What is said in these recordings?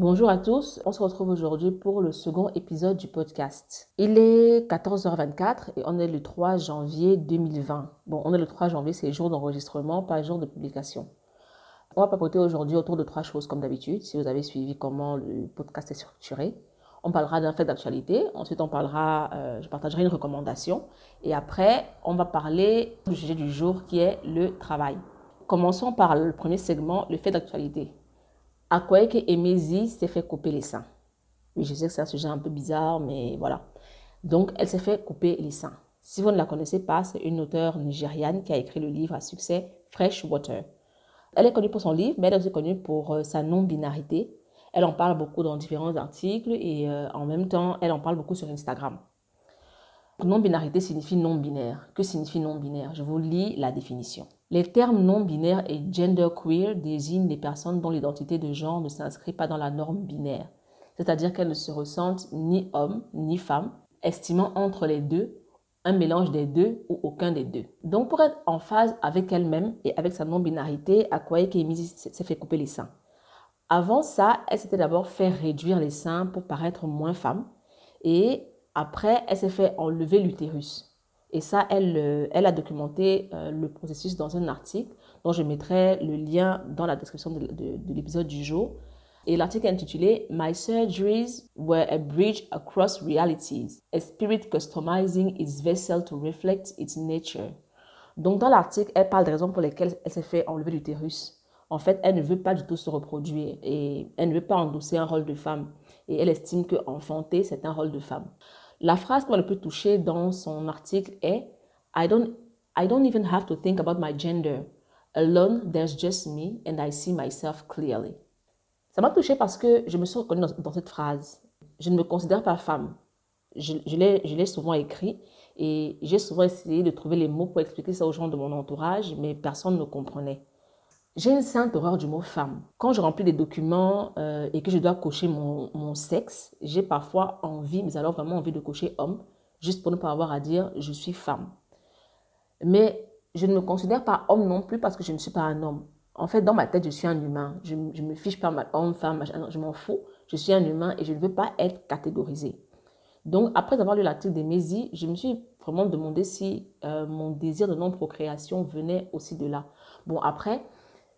Bonjour à tous, on se retrouve aujourd'hui pour le second épisode du podcast. Il est 14h24 et on est le 3 janvier 2020. Bon, on est le 3 janvier, c'est jour d'enregistrement, pas jour de publication. On va papoter aujourd'hui autour de trois choses comme d'habitude, si vous avez suivi comment le podcast est structuré. On parlera d'un fait d'actualité, ensuite on parlera, euh, je partagerai une recommandation et après on va parler du sujet du jour qui est le travail. Commençons par le premier segment, le fait d'actualité. Akweke Emezi s'est fait couper les seins. Oui, je sais que c'est un sujet un peu bizarre, mais voilà. Donc, elle s'est fait couper les seins. Si vous ne la connaissez pas, c'est une auteure nigériane qui a écrit le livre à succès Fresh Water. Elle est connue pour son livre, mais elle est aussi connue pour euh, sa non-binarité. Elle en parle beaucoup dans différents articles et euh, en même temps, elle en parle beaucoup sur Instagram. Non-binarité signifie non-binaire. Que signifie non-binaire? Je vous lis la définition. Les termes non-binaires et genderqueer désignent les personnes dont l'identité de genre ne s'inscrit pas dans la norme binaire, c'est-à-dire qu'elles ne se ressentent ni homme ni femme, estimant entre les deux un mélange des deux ou aucun des deux. Donc pour être en phase avec elle-même et avec sa non-binarité, Akwae Kemisi s'est fait couper les seins. Avant ça, elle s'était d'abord fait réduire les seins pour paraître moins femme et après, elle s'est fait enlever l'utérus. Et ça, elle, euh, a documenté euh, le processus dans un article dont je mettrai le lien dans la description de, l'épisode du jour. Et l'article est intitulé My surgeries were a bridge across realities, a spirit customizing its vessel to reflect its nature. Donc, dans l'article, elle parle des raisons pour lesquelles elle s'est fait enlever l'utérus. En fait, elle ne veut pas du tout se reproduire et elle ne veut pas endosser un rôle de femme. Et elle estime que enfanter, c'est un rôle de femme. La phrase qui m'a le plus touchée dans son article est I don't, I don't even have to think about my gender. Alone, there's just me and I see myself clearly. Ça m'a touchée parce que je me suis reconnue dans, cette phrase. Je ne me considère pas femme. Je, je l'ai souvent écrit et j'ai souvent essayé de trouver les mots pour expliquer ça aux gens de mon entourage, mais personne ne comprenait. J'ai une sainte horreur du mot femme. Quand je remplis des documents euh, et que je dois cocher mon, sexe, j'ai parfois envie, mais alors vraiment envie de cocher homme, juste pour ne pas avoir à dire je suis femme. Mais je ne me considère pas homme non plus parce que je ne suis pas un homme. En fait, dans ma tête, je suis un humain. Je ne me fiche pas homme, femme, je m'en fous. Je suis un humain et je ne veux pas être catégorisé. Donc, après avoir lu l'article des Mésis, je me suis vraiment demandé si euh, mon désir de non-procréation venait aussi de là. Bon, après,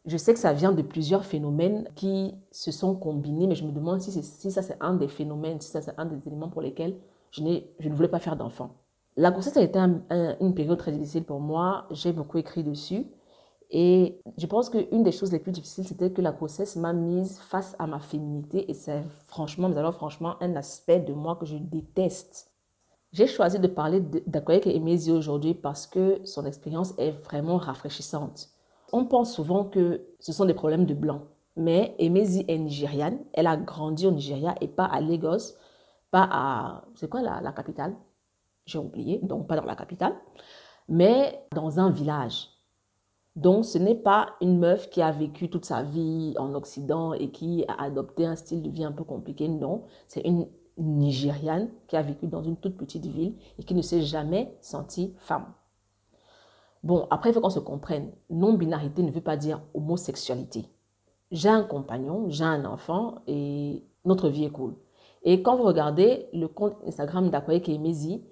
je sais que ça vient de plusieurs phénomènes qui se sont combinés, mais je me demande si, ça c'est un des phénomènes, si ça c'est un des éléments pour lesquels je, ne voulais pas faire d'enfant. La grossesse a été une période très difficile pour moi. J'ai beaucoup écrit dessus. Et je pense qu'une des choses les plus difficiles, c'était que la grossesse m'a mise face à ma féminité. Et c'est franchement, mais alors franchement, un aspect de moi que je déteste. J'ai choisi de parler d'Akoyek et Emézie aujourd'hui parce que son expérience est vraiment rafraîchissante on pense souvent que ce sont des problèmes de blanc. Mais Emezi est nigériane. Elle a grandi au Nigeria et pas à Lagos, pas à. C'est quoi la, capitale? J'ai oublié, donc pas dans la capitale, mais dans un village. Donc ce n'est pas une meuf qui a vécu toute sa vie en Occident et qui a adopté un style de vie un peu compliqué. Non, c'est une Nigériane qui a vécu dans une toute petite ville et qui ne s'est jamais sentie femme. Bon, après, il faut qu'on se comprenne. Non-binarité ne veut pas dire homosexualité. J'ai un compagnon, j'ai un enfant et notre vie est cool. Et quand vous regardez le compte Instagram d'Akoye Kemezi,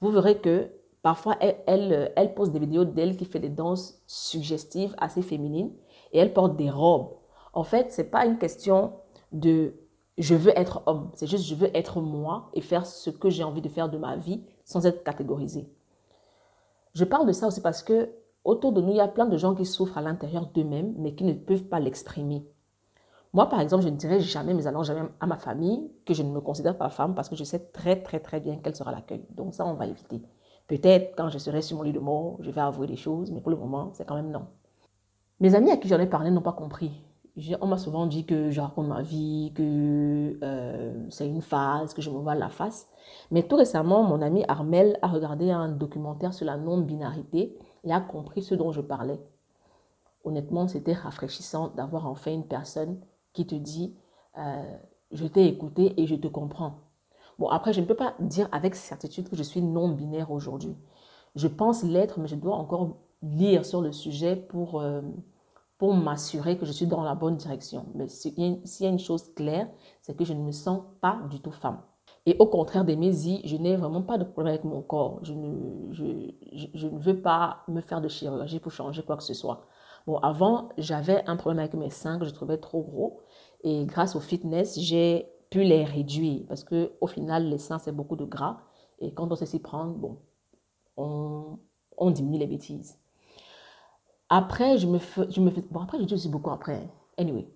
vous verrez que parfois elle, elle, pose des vidéos d'elle qui fait des danses suggestives, assez féminines, et elle porte des robes. En fait, ce n'est pas une question de je veux être homme, c'est juste je veux être moi et faire ce que j'ai envie de faire de ma vie sans être catégorisée. Je parle de ça aussi parce que autour de nous, il y a plein de gens qui souffrent à l'intérieur d'eux-mêmes, mais qui ne peuvent pas l'exprimer. Moi, par exemple, je ne dirais jamais, mais alors jamais à ma famille, que je ne me considère pas femme parce que je sais très, très, très bien quel sera l'accueil. Donc ça, on va éviter. Peut-être quand je serai sur mon lit de mort, je vais avouer des choses, mais pour le moment, c'est quand même non. Mes amis à qui j'en ai parlé n'ont pas compris. On m'a souvent dit que je raconte ma vie, que euh, c'est une phase, que je me vois la face. Mais tout récemment, mon ami Armel a regardé un documentaire sur la non-binarité et a compris ce dont je parlais. Honnêtement, c'était rafraîchissant d'avoir enfin une personne qui te dit euh, Je t'ai écouté et je te comprends. Bon, après, je ne peux pas dire avec certitude que je suis non-binaire aujourd'hui. Je pense l'être, mais je dois encore lire sur le sujet pour, euh, pour m'assurer que je suis dans la bonne direction. Mais s'il y a une chose claire, c'est que je ne me sens pas du tout femme. Et au contraire des mésies, je n'ai vraiment pas de problème avec mon corps. Je ne, je, je, ne veux pas me faire de chirurgie pour changer quoi que ce soit. Bon, avant, j'avais un problème avec mes seins que je trouvais trop gros. Et grâce au fitness, j'ai pu les réduire. Parce que au final, les seins, c'est beaucoup de gras. Et quand on sait s'y prendre, bon, on, on diminue les bêtises. Après, je me fais, je me bon, après, dis aussi beaucoup après. Anyway,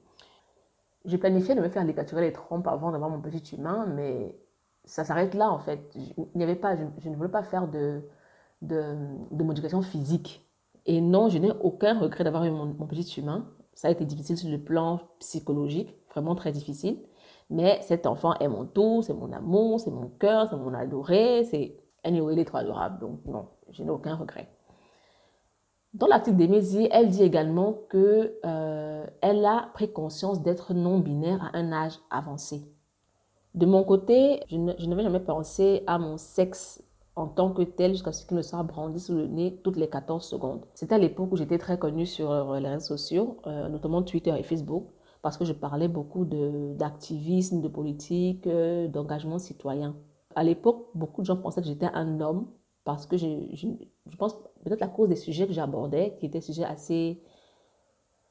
j'ai planifié de me faire décaturer les trompes avant d'avoir mon petit humain, mais ça s'arrête là, en fait. Il n'y avait pas, je, ne voulais pas faire de, de, modification physique. Et non, je n'ai aucun regret d'avoir eu mon, mon, petit humain. Ça a été difficile sur le plan psychologique, vraiment très difficile. Mais cet enfant est mon tout, c'est mon amour, c'est mon cœur, c'est mon adoré, c'est anyway, il est trop adorable. Donc non, je n'ai aucun regret. Dans l'article d'Emésie, elle dit également que euh, a pris conscience d'être non binaire à un âge avancé. De mon côté, je n'avais jamais pensé à mon sexe en tant que tel jusqu'à ce qu'il me soit brandi sous le nez toutes les 14 secondes. C'était à l'époque où j'étais très connue sur euh, les réseaux sociaux, euh, notamment Twitter et Facebook, parce que je parlais beaucoup d'activisme, de, politique, d'engagement citoyen. À l'époque, beaucoup de gens pensaient que j'étais un homme parce que je, je pense peut-être à cause des sujets que j'abordais, qui étaient des sujets assez,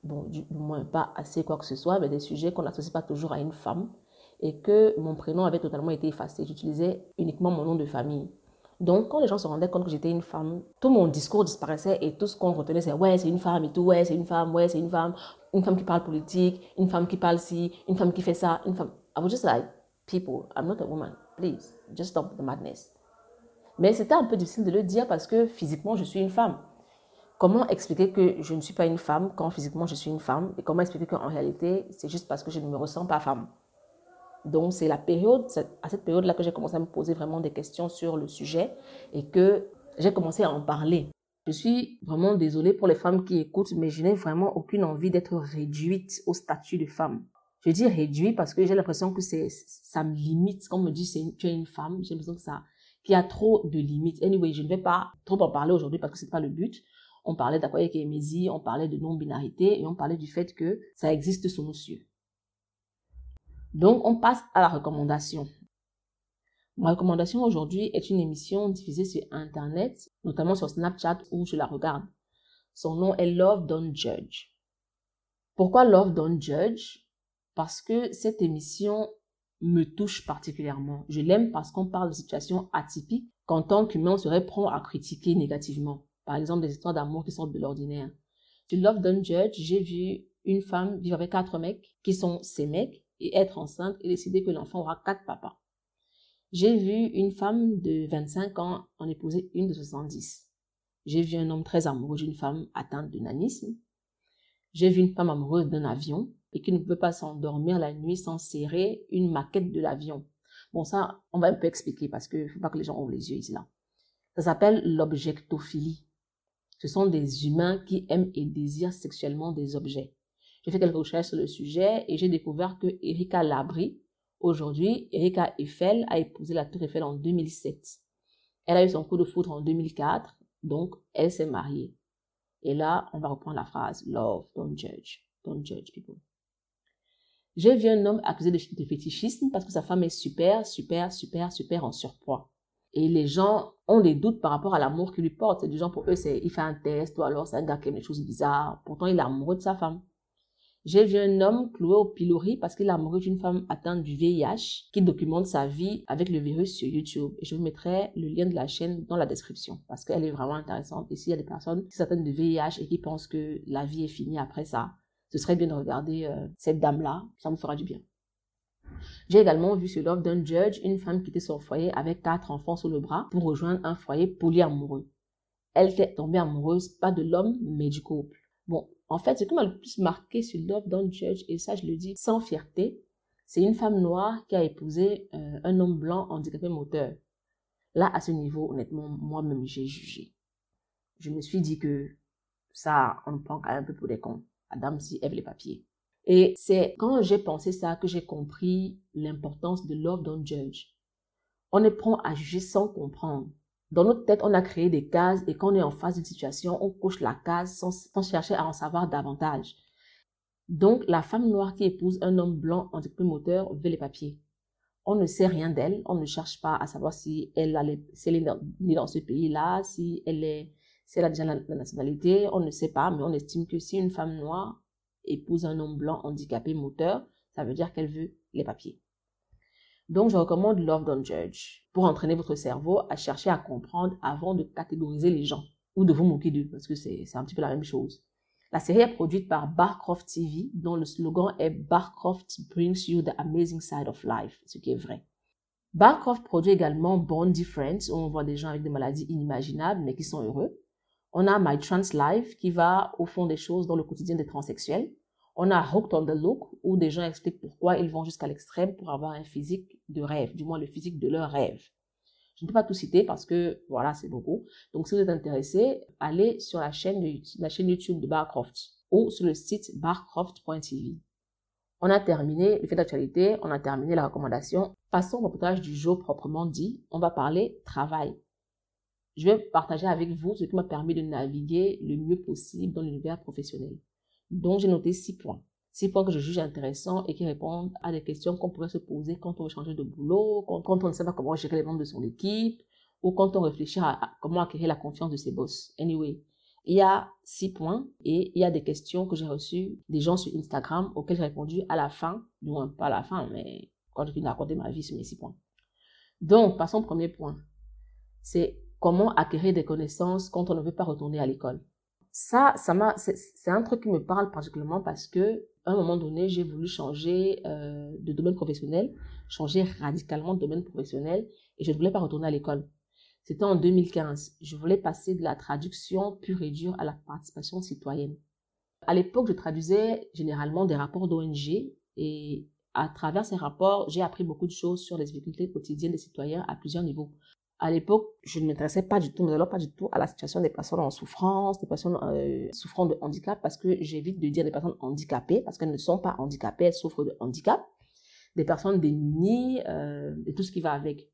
bon, du moins pas assez quoi que ce soit, mais des sujets qu'on n'associe pas toujours à une femme, et que mon prénom avait totalement été effacé. J'utilisais uniquement mon nom de famille. Donc, quand les gens se rendaient compte que j'étais une femme, tout mon discours disparaissait et tout ce qu'on retenait, c'est ouais, c'est une femme et tout, ouais, c'est une femme, ouais, c'est une femme, une femme qui parle politique, une femme qui parle ci, une femme qui fait ça, une femme. I was just like, people, I'm not a woman, please, just stop the madness. Mais c'était un peu difficile de le dire parce que physiquement, je suis une femme. Comment expliquer que je ne suis pas une femme quand physiquement je suis une femme? Et comment expliquer qu'en réalité, c'est juste parce que je ne me ressens pas femme? Donc, c'est la période, à cette période-là que j'ai commencé à me poser vraiment des questions sur le sujet et que j'ai commencé à en parler. Je suis vraiment désolée pour les femmes qui écoutent, mais je n'ai vraiment aucune envie d'être réduite au statut de femme. Je dis réduite parce que j'ai l'impression que c'est, ça me limite. Quand on me dit que tu es une femme, j'ai l'impression que ça, qu'il y a trop de limites. Anyway, je ne vais pas trop en parler aujourd'hui parce que c'est pas le but. On parlait d'Akwayeke on parlait de non-binarité et on parlait du fait que ça existe sous nos cieux. Donc, on passe à la recommandation. Ma recommandation aujourd'hui est une émission diffusée sur Internet, notamment sur Snapchat où je la regarde. Son nom est Love Don't Judge. Pourquoi Love Don't Judge? Parce que cette émission me touche particulièrement. Je l'aime parce qu'on parle de situations atypiques qu'en tant qu'humain, on serait prompt à critiquer négativement. Par exemple, des histoires d'amour qui sortent de l'ordinaire. Sur Love Don't Judge, j'ai vu une femme vivre avec quatre mecs qui sont ses mecs et être enceinte et décider que l'enfant aura quatre papas. J'ai vu une femme de 25 ans en épouser une de 70. J'ai vu un homme très amoureux d'une femme atteinte de nanisme. J'ai vu une femme amoureuse d'un avion et qui ne peut pas s'endormir la nuit sans serrer une maquette de l'avion. Bon, ça, on va un peu expliquer parce qu'il ne faut pas que les gens ouvrent les yeux ici là. Ça s'appelle l'objectophilie. Ce sont des humains qui aiment et désirent sexuellement des objets. J'ai fait quelques recherches sur le sujet et j'ai découvert que Erika Labri, aujourd'hui, Erika Eiffel a épousé la tour Eiffel en 2007. Elle a eu son coup de foudre en 2004, donc elle s'est mariée. Et là, on va reprendre la phrase Love, don't judge. Don't judge people. J'ai vu un homme accusé de, fétichisme parce que sa femme est super, super, super, super en surpoids. Et les gens ont des doutes par rapport à l'amour qu'il lui porte. C'est du genre, pour eux, c'est, il fait un test ou alors c'est un gars qui aime des choses bizarres. Pourtant, il est amoureux de sa femme. J'ai vu un homme cloué au pilori parce qu'il est amoureux d'une femme atteinte du VIH qui documente sa vie avec le virus sur YouTube. Et je vous mettrai le lien de la chaîne dans la description parce qu'elle est vraiment intéressante. Et s'il y a des personnes qui s'atteignent de VIH et qui pensent que la vie est finie après ça, ce serait bien de regarder euh, cette dame-là, ça me fera du bien. J'ai également vu sur Love d'un Judge une femme quitter son foyer avec quatre enfants sous le bras pour rejoindre un foyer polyamoureux. Elle était tombée amoureuse, pas de l'homme, mais du couple. Bon, en fait, ce qui m'a le plus marqué sur Love Don't Judge, et ça je le dis sans fierté, c'est une femme noire qui a épousé euh, un homme blanc handicapé moteur. Là, à ce niveau, honnêtement, moi-même, j'ai jugé. Je me suis dit que ça, on prend quand même un peu pour des cons. Adam si Eve les papiers. Et c'est quand j'ai pensé ça que j'ai compris l'importance de Love Don't Judge. On est prêt à juger sans comprendre. Dans notre tête, on a créé des cases et quand on est en face d'une situation, on coche la case sans, chercher à en savoir davantage. Donc, la femme noire qui épouse un homme blanc handicapé moteur veut les papiers. On ne sait rien d'elle, on ne cherche pas à savoir si elle, a si elle est née dans ce pays-là, si elle est, déjà la, nationalité, on ne sait pas, mais on estime que si une femme noire épouse un homme blanc handicapé moteur, ça veut dire qu'elle veut les papiers. Donc, je recommande Love Don't Judge pour entraîner votre cerveau à chercher à comprendre avant de catégoriser les gens ou de vous moquer d'eux, parce que c'est un petit peu la même chose. La série est produite par Barcroft TV, dont le slogan est Barcroft brings you the amazing side of life, ce qui est vrai. Barcroft produit également Born Different, où on voit des gens avec des maladies inimaginables, mais qui sont heureux. On a My Trans Life, qui va au fond des choses dans le quotidien des transsexuels. On a Hooked on the Look, où des gens expliquent pourquoi ils vont jusqu'à l'extrême pour avoir un physique de rêve, du moins le physique de leur rêve. Je ne peux pas tout citer parce que, voilà, c'est beaucoup. Donc, si vous êtes intéressé, allez sur la chaîne, la chaîne YouTube de Barcroft ou sur le site barcroft.tv. On a terminé le fait d'actualité, on a terminé la recommandation. Passons au reportage du jour proprement dit. On va parler travail. Je vais partager avec vous ce qui m'a permis de naviguer le mieux possible dans l'univers professionnel. Donc, j'ai noté six points six points que je juge intéressants et qui répondent à des questions qu'on pourrait se poser quand on veut de boulot, quand, on ne sait pas comment gérer les membres de son équipe, ou quand on réfléchit à, comment acquérir la confiance de ses boss. Anyway, il y a six points et il y a des questions que j'ai reçues des gens sur Instagram auxquelles j'ai répondu à la fin, du moins pas à la fin, mais quand je finis de raconter ma vie sur mes six points. Donc, passons au premier point. C'est comment acquérir des connaissances quand on ne veut pas retourner à l'école. Ça, ça m'a, c'est un truc qui me parle particulièrement parce que un moment donné, j'ai voulu changer euh, de domaine professionnel, changer radicalement de domaine professionnel, et je ne voulais pas retourner à l'école. C'était en 2015. Je voulais passer de la traduction pure et dure à la participation citoyenne. À l'époque, je traduisais généralement des rapports d'ONG et à travers ces rapports, j'ai appris beaucoup de choses sur les difficultés quotidiennes des citoyens à plusieurs niveaux à l'époque, je ne m'intéressais pas du tout, mais alors pas du tout à la situation des personnes en souffrance, des personnes euh, souffrant de handicap, parce que j'évite de dire des personnes handicapées, parce qu'elles ne sont pas handicapées, elles souffrent de handicap, des personnes démunies, euh, et tout ce qui va avec.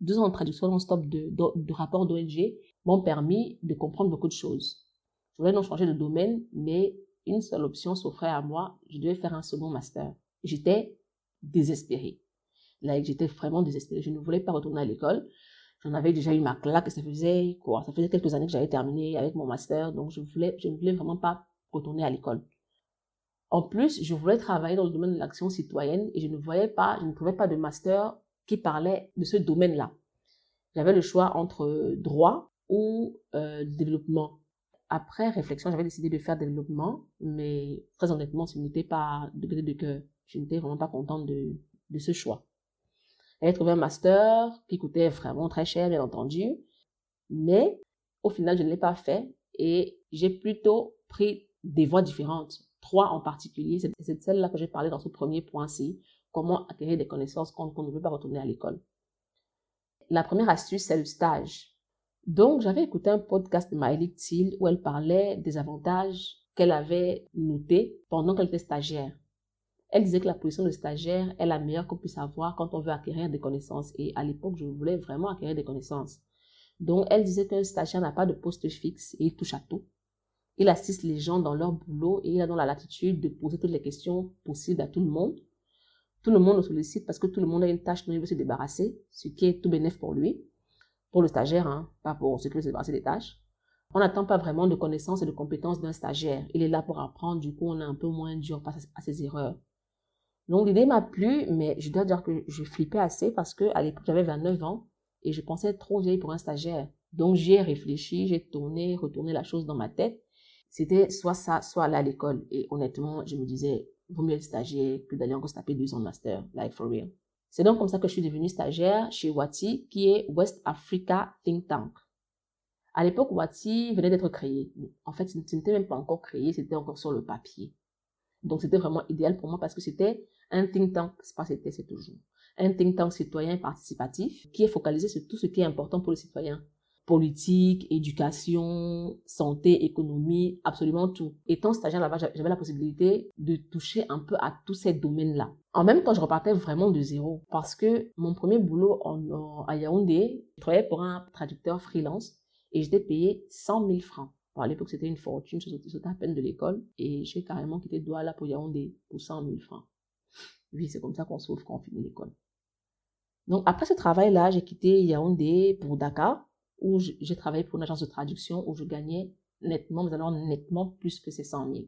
Deux ans de traduction non-stop de, de, rapports d'ONG m'ont permis de comprendre beaucoup de choses. Je voulais non changer de domaine, mais une seule option s'offrait à moi, je devais faire un second master. J'étais désespérée. Là, j'étais vraiment désespérée. Je ne voulais pas retourner à l'école. J'en avais déjà eu ma claque et ça faisait quoi? Ça faisait quelques années que j'avais terminé avec mon master, donc je voulais, je ne voulais vraiment pas retourner à l'école. En plus, je voulais travailler dans le domaine de l'action citoyenne et je ne voyais pas, je ne trouvais pas de master qui parlait de ce domaine-là. J'avais le choix entre droit ou euh, développement. Après réflexion, j'avais décidé de faire développement, mais très honnêtement, ce n'était pas de de cœur. Je n'étais vraiment pas contente de, de ce choix. J'avais trouvé un master qui coûtait vraiment très cher, bien entendu. Mais au final, je ne l'ai pas fait et j'ai plutôt pris des voies différentes. Trois en particulier. C'est celle-là que j'ai parlé dans ce premier point-ci. Comment acquérir des connaissances quand on ne veut pas retourner à l'école. La première astuce, c'est le stage. Donc, j'avais écouté un podcast de Miley Thiel où elle parlait des avantages qu'elle avait notés pendant qu'elle était stagiaire. Elle disait que la position de stagiaire est la meilleure qu'on puisse avoir quand on veut acquérir des connaissances. Et à l'époque, je voulais vraiment acquérir des connaissances. Donc, elle disait qu'un stagiaire n'a pas de poste fixe et il touche à tout. Il assiste les gens dans leur boulot et il a dans la latitude de poser toutes les questions possibles à tout le monde. Tout le monde le sollicite parce que tout le monde a une tâche dont il veut se débarrasser, ce qui est tout bénéf pour lui. Pour le stagiaire, hein, pas pour ceux qui veulent se débarrasser des tâches. On n'attend pas vraiment de connaissances et de compétences d'un stagiaire. Il est là pour apprendre, du coup, on est un peu moins dur face à ses erreurs. Donc l'idée m'a plu, mais je dois dire que je flippais assez parce que à l'époque j'avais 29 ans et je pensais être trop vieille pour un stagiaire. Donc j'y ai réfléchi, j'ai tourné, retourné la chose dans ma tête. C'était soit ça, soit aller à l'école. Et honnêtement, je me disais, vaut mieux être stagiaire que d'aller encore se taper deux ans de master, like for real. C'est donc comme ça que je suis devenue stagiaire chez Wati, qui est West Africa Think Tank. À l'époque, Wati venait d'être créé. En fait, ce n'était même pas encore créé, c'était encore sur le papier. Donc, c'était vraiment idéal pour moi parce que c'était un think tank, c'est pas c'était, c'est toujours. Un think tank citoyen participatif qui est focalisé sur tout ce qui est important pour le citoyen. Politique, éducation, santé, économie, absolument tout. Étant stagiaire là-bas, j'avais la possibilité de toucher un peu à tous ces domaines-là. En même temps, je repartais vraiment de zéro parce que mon premier boulot à Yaoundé, je travaillais pour un traducteur freelance et j'étais payé 100 000 francs. à l'époque, c'était une fortune, je sautais à peine de l'école et j'ai carrément quitté Douala pour Yaoundé pour 100 000 francs. Oui, c'est comme ça qu'on sauve quand on finit l'école. Donc, après ce travail-là, j'ai quitté Yaoundé pour Dakar, où j'ai travaillé pour une agence de traduction où je gagnais nettement, mais alors nettement plus que ces 100 000.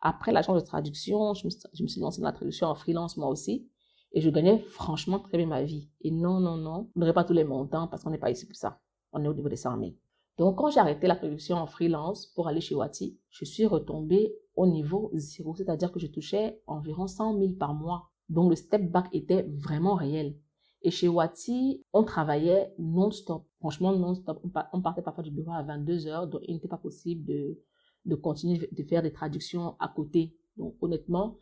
Après l'agence de traduction, je me, suis lancée dans la traduction en freelance moi aussi. Et je gagnais franchement très bien ma vie. Et non, non, non, on n'aurait pas tous les montants parce qu'on n'est pas ici pour ça. On est au niveau des 100 000. Donc, quand j'ai arrêté la traduction en freelance pour aller chez Wati, je suis retombée au niveau zéro, c'est-à-dire que je touchais environ 100 000 par mois. Donc, le step back était vraiment réel. Et chez Wati, on travaillait non-stop. Franchement, non-stop. On partait parfois du bureau à 22 heures, donc il n'était pas possible de, de continuer de faire des traductions à côté. Donc, honnêtement,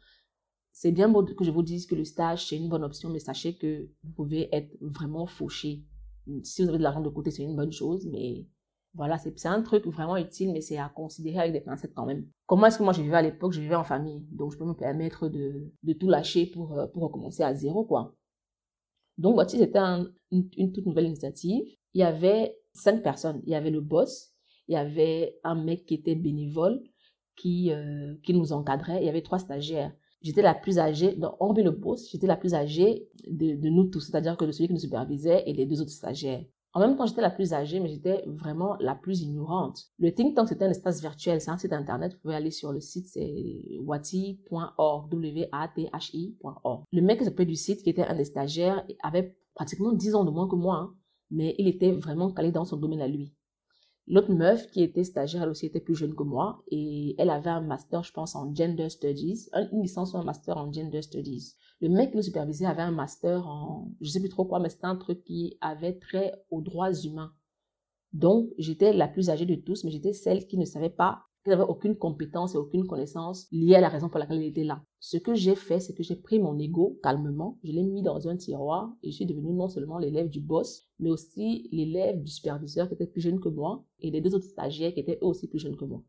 c'est bien beau que je vous dise que le stage, c'est une bonne option, mais sachez que vous pouvez être vraiment fauché. Si vous avez de l'argent de côté, c'est une bonne chose, mais voilà, c'est un truc vraiment utile, mais c'est à considérer avec des pincettes quand même. Comment est-ce que moi je vivais à l'époque Je vivais en famille, donc je peux me permettre de, tout lâcher pour, euh, pour recommencer à zéro, quoi. Donc, voici, c'était une, toute nouvelle initiative. Il y avait cinq personnes. Il y avait le boss, il y avait un mec qui était bénévole, qui, euh, qui nous encadrait. Il y avait trois stagiaires. J'étais la plus âgée, donc hormis le boss, j'étais la plus âgée de, de nous tous, c'est-à-dire que de celui qui nous supervisait et les deux autres stagiaires. En même temps, j'étais la plus âgée, mais j'étais vraiment la plus ignorante. Le think tank, c'était un espace virtuel, c'est un site internet. Vous pouvez aller sur le site, c'est wati.org, W-A-T-H-I.org. Le mec qui s'appelait du site, qui était un des stagiaires, avait pratiquement 10 ans de moins que moi, hein, mais il était vraiment calé dans son domaine à lui. L'autre meuf qui était stagiaire, elle aussi était plus jeune que moi et elle avait un master, je pense, en Gender Studies, une licence ou un master en Gender Studies. Le mec qui nous supervisait avait un master en, je sais plus trop quoi, mais c'était un truc qui avait trait aux droits humains. Donc, j'étais la plus âgée de tous, mais j'étais celle qui ne savait pas qui n'avait aucune compétence et aucune connaissance liée à la raison pour laquelle il était là. Ce que j'ai fait, c'est que j'ai pris mon ego calmement, je l'ai mis dans un tiroir et je suis devenue non seulement l'élève du boss, mais aussi l'élève du superviseur qui était plus jeune que moi et les deux autres stagiaires qui étaient eux aussi plus jeunes que moi.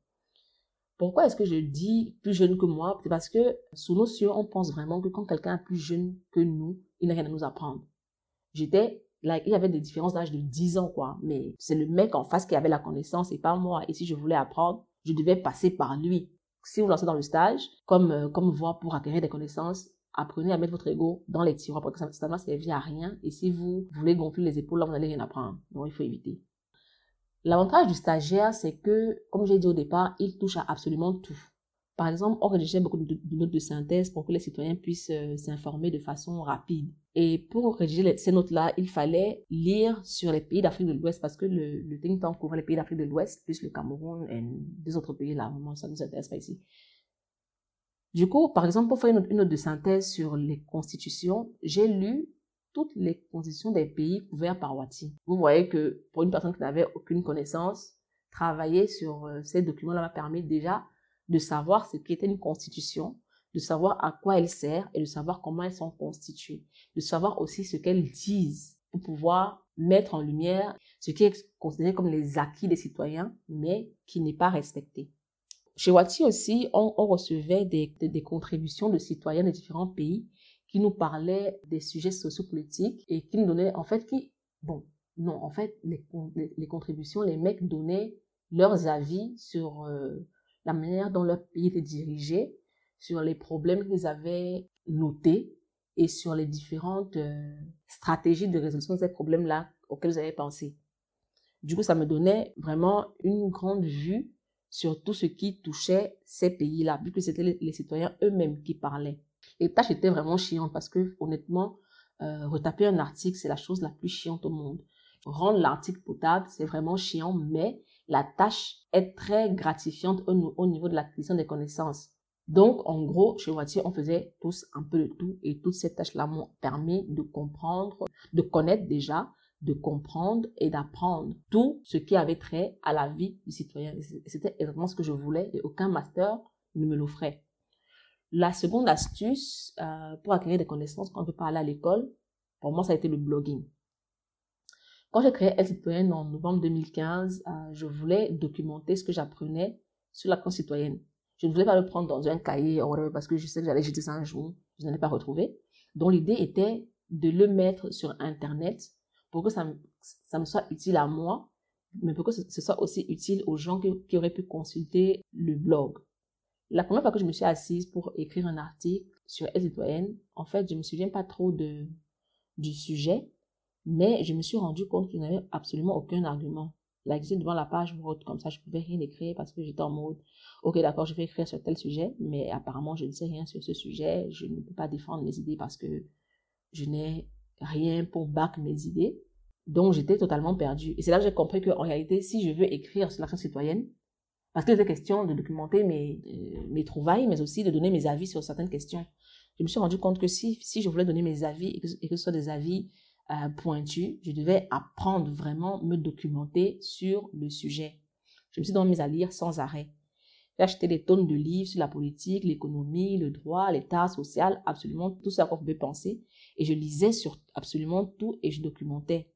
Pourquoi est-ce que je dis plus jeune que moi? C'est parce que sous nos cieux, on pense vraiment que quand quelqu'un est plus jeune que nous, il n'a rien à nous apprendre. J'étais Là, il y avait des différences d'âge de 10 ans, quoi. Mais c'est le mec en face qui avait la connaissance et pas moi. Et si je voulais apprendre, je devais passer par lui. Si vous lancez dans le stage, comme, euh, comme voie pour acquérir des connaissances, apprenez à mettre votre ego dans les tiroirs parce que ça ne va servir à rien. Et si vous voulez gonfler les épaules, là, vous n'allez rien apprendre. Donc, il faut éviter. L'avantage du stagiaire, c'est que, comme j'ai dit au départ, il touche à absolument tout. Par exemple, on rédigeait beaucoup de, notes de synthèse pour que les citoyens puissent euh, s'informer de façon rapide. Et pour rédiger ces notes-là, il fallait lire sur les pays d'Afrique de l'Ouest parce que le, le think tank couvre les pays d'Afrique de l'Ouest, plus le Cameroun et des autres pays là. Vraiment, ça ne nous intéresse pas ici. Du coup, par exemple, pour faire une note de synthèse sur les constitutions, j'ai lu toutes les constitutions des pays couverts par Wati. Vous voyez que pour une personne qui n'avait aucune connaissance, travailler sur euh, ces documents-là m'a permis déjà de savoir ce qu'était une constitution, de savoir à quoi elle sert et de savoir comment elles sont constituées, de savoir aussi ce qu'elles disent pour pouvoir mettre en lumière ce qui est considéré comme les acquis des citoyens, mais qui n'est pas respecté. Chez Wati aussi, on, recevait des, des, contributions de citoyens de différents pays qui nous parlaient des sujets sociopolitiques et qui nous donnaient, en fait, qui, bon, non, en fait, les, les, contributions, les mecs donnaient leurs avis sur euh, la manière dont leur pays était dirigé, sur les problèmes qu'ils avaient notés et sur les différentes euh, stratégies de résolution de ces problèmes-là auxquels ils avaient pensé. Du coup, ça me donnait vraiment une grande vue sur tout ce qui touchait ces pays-là, vu que c'était les, citoyens eux-mêmes qui parlaient. Et tâche était vraiment chiante parce que, honnêtement, euh, retaper un article, c'est la chose la plus chiante au monde. Rendre l'article potable, c'est vraiment chiant, mais la tâche est très gratifiante au, niveau de l'acquisition des connaissances. Donc, en gros, chez Wati, on faisait tous un peu de tout et toutes ces tâches-là m'ont permis de comprendre, de connaître déjà, de comprendre et d'apprendre tout ce qui avait trait à la vie du citoyen. C'était exactement ce que je voulais et aucun master ne me l'offrait. La seconde astuce euh, pour acquérir des connaissances quand on veut pas aller à l'école, pour moi, ça a été le blogging. Quand j'ai créé Elle citoyenne en novembre 2015, euh, je voulais documenter ce que j'apprenais sur la cause citoyenne. Je ne voulais pas le prendre dans un cahier parce que je sais que j'allais jeter ça un jour, je n'allais pas retrouver. Donc l'idée était de le mettre sur Internet pour que ça me soit utile à moi, mais pour que ce soit aussi utile aux gens qui, auraient pu consulter le blog. La première fois que je me suis assise pour écrire un article sur Elle citoyenne, en fait, je me souviens pas trop de, du sujet, mais je me suis rendu compte que je n'avais absolument aucun argument. Là, j'étais devant la page word, comme ça, je pouvais rien écrire parce que j'étais en mode, ok, d'accord, je vais écrire sur tel sujet, mais apparemment, je ne sais rien sur ce sujet, je ne peux pas défendre mes idées parce que je n'ai rien pour back mes idées. Donc, j'étais totalement perdue. Et c'est là que j'ai compris qu'en réalité, si je veux écrire sur l'action citoyenne, parce que c'était question de documenter mes, mes trouvailles, mais aussi de donner mes avis sur certaines questions. Je me suis rendu compte que si, si je voulais donner mes avis et que, ce soit des avis euh, pointus, je devais apprendre vraiment, me documenter sur le sujet. Je me suis donc mise à lire sans arrêt. J'ai acheté des tonnes de livres sur la politique, l'économie, le droit, l'état social, absolument tout ce à quoi pouvait penser. Et je lisais sur absolument tout et je documentais.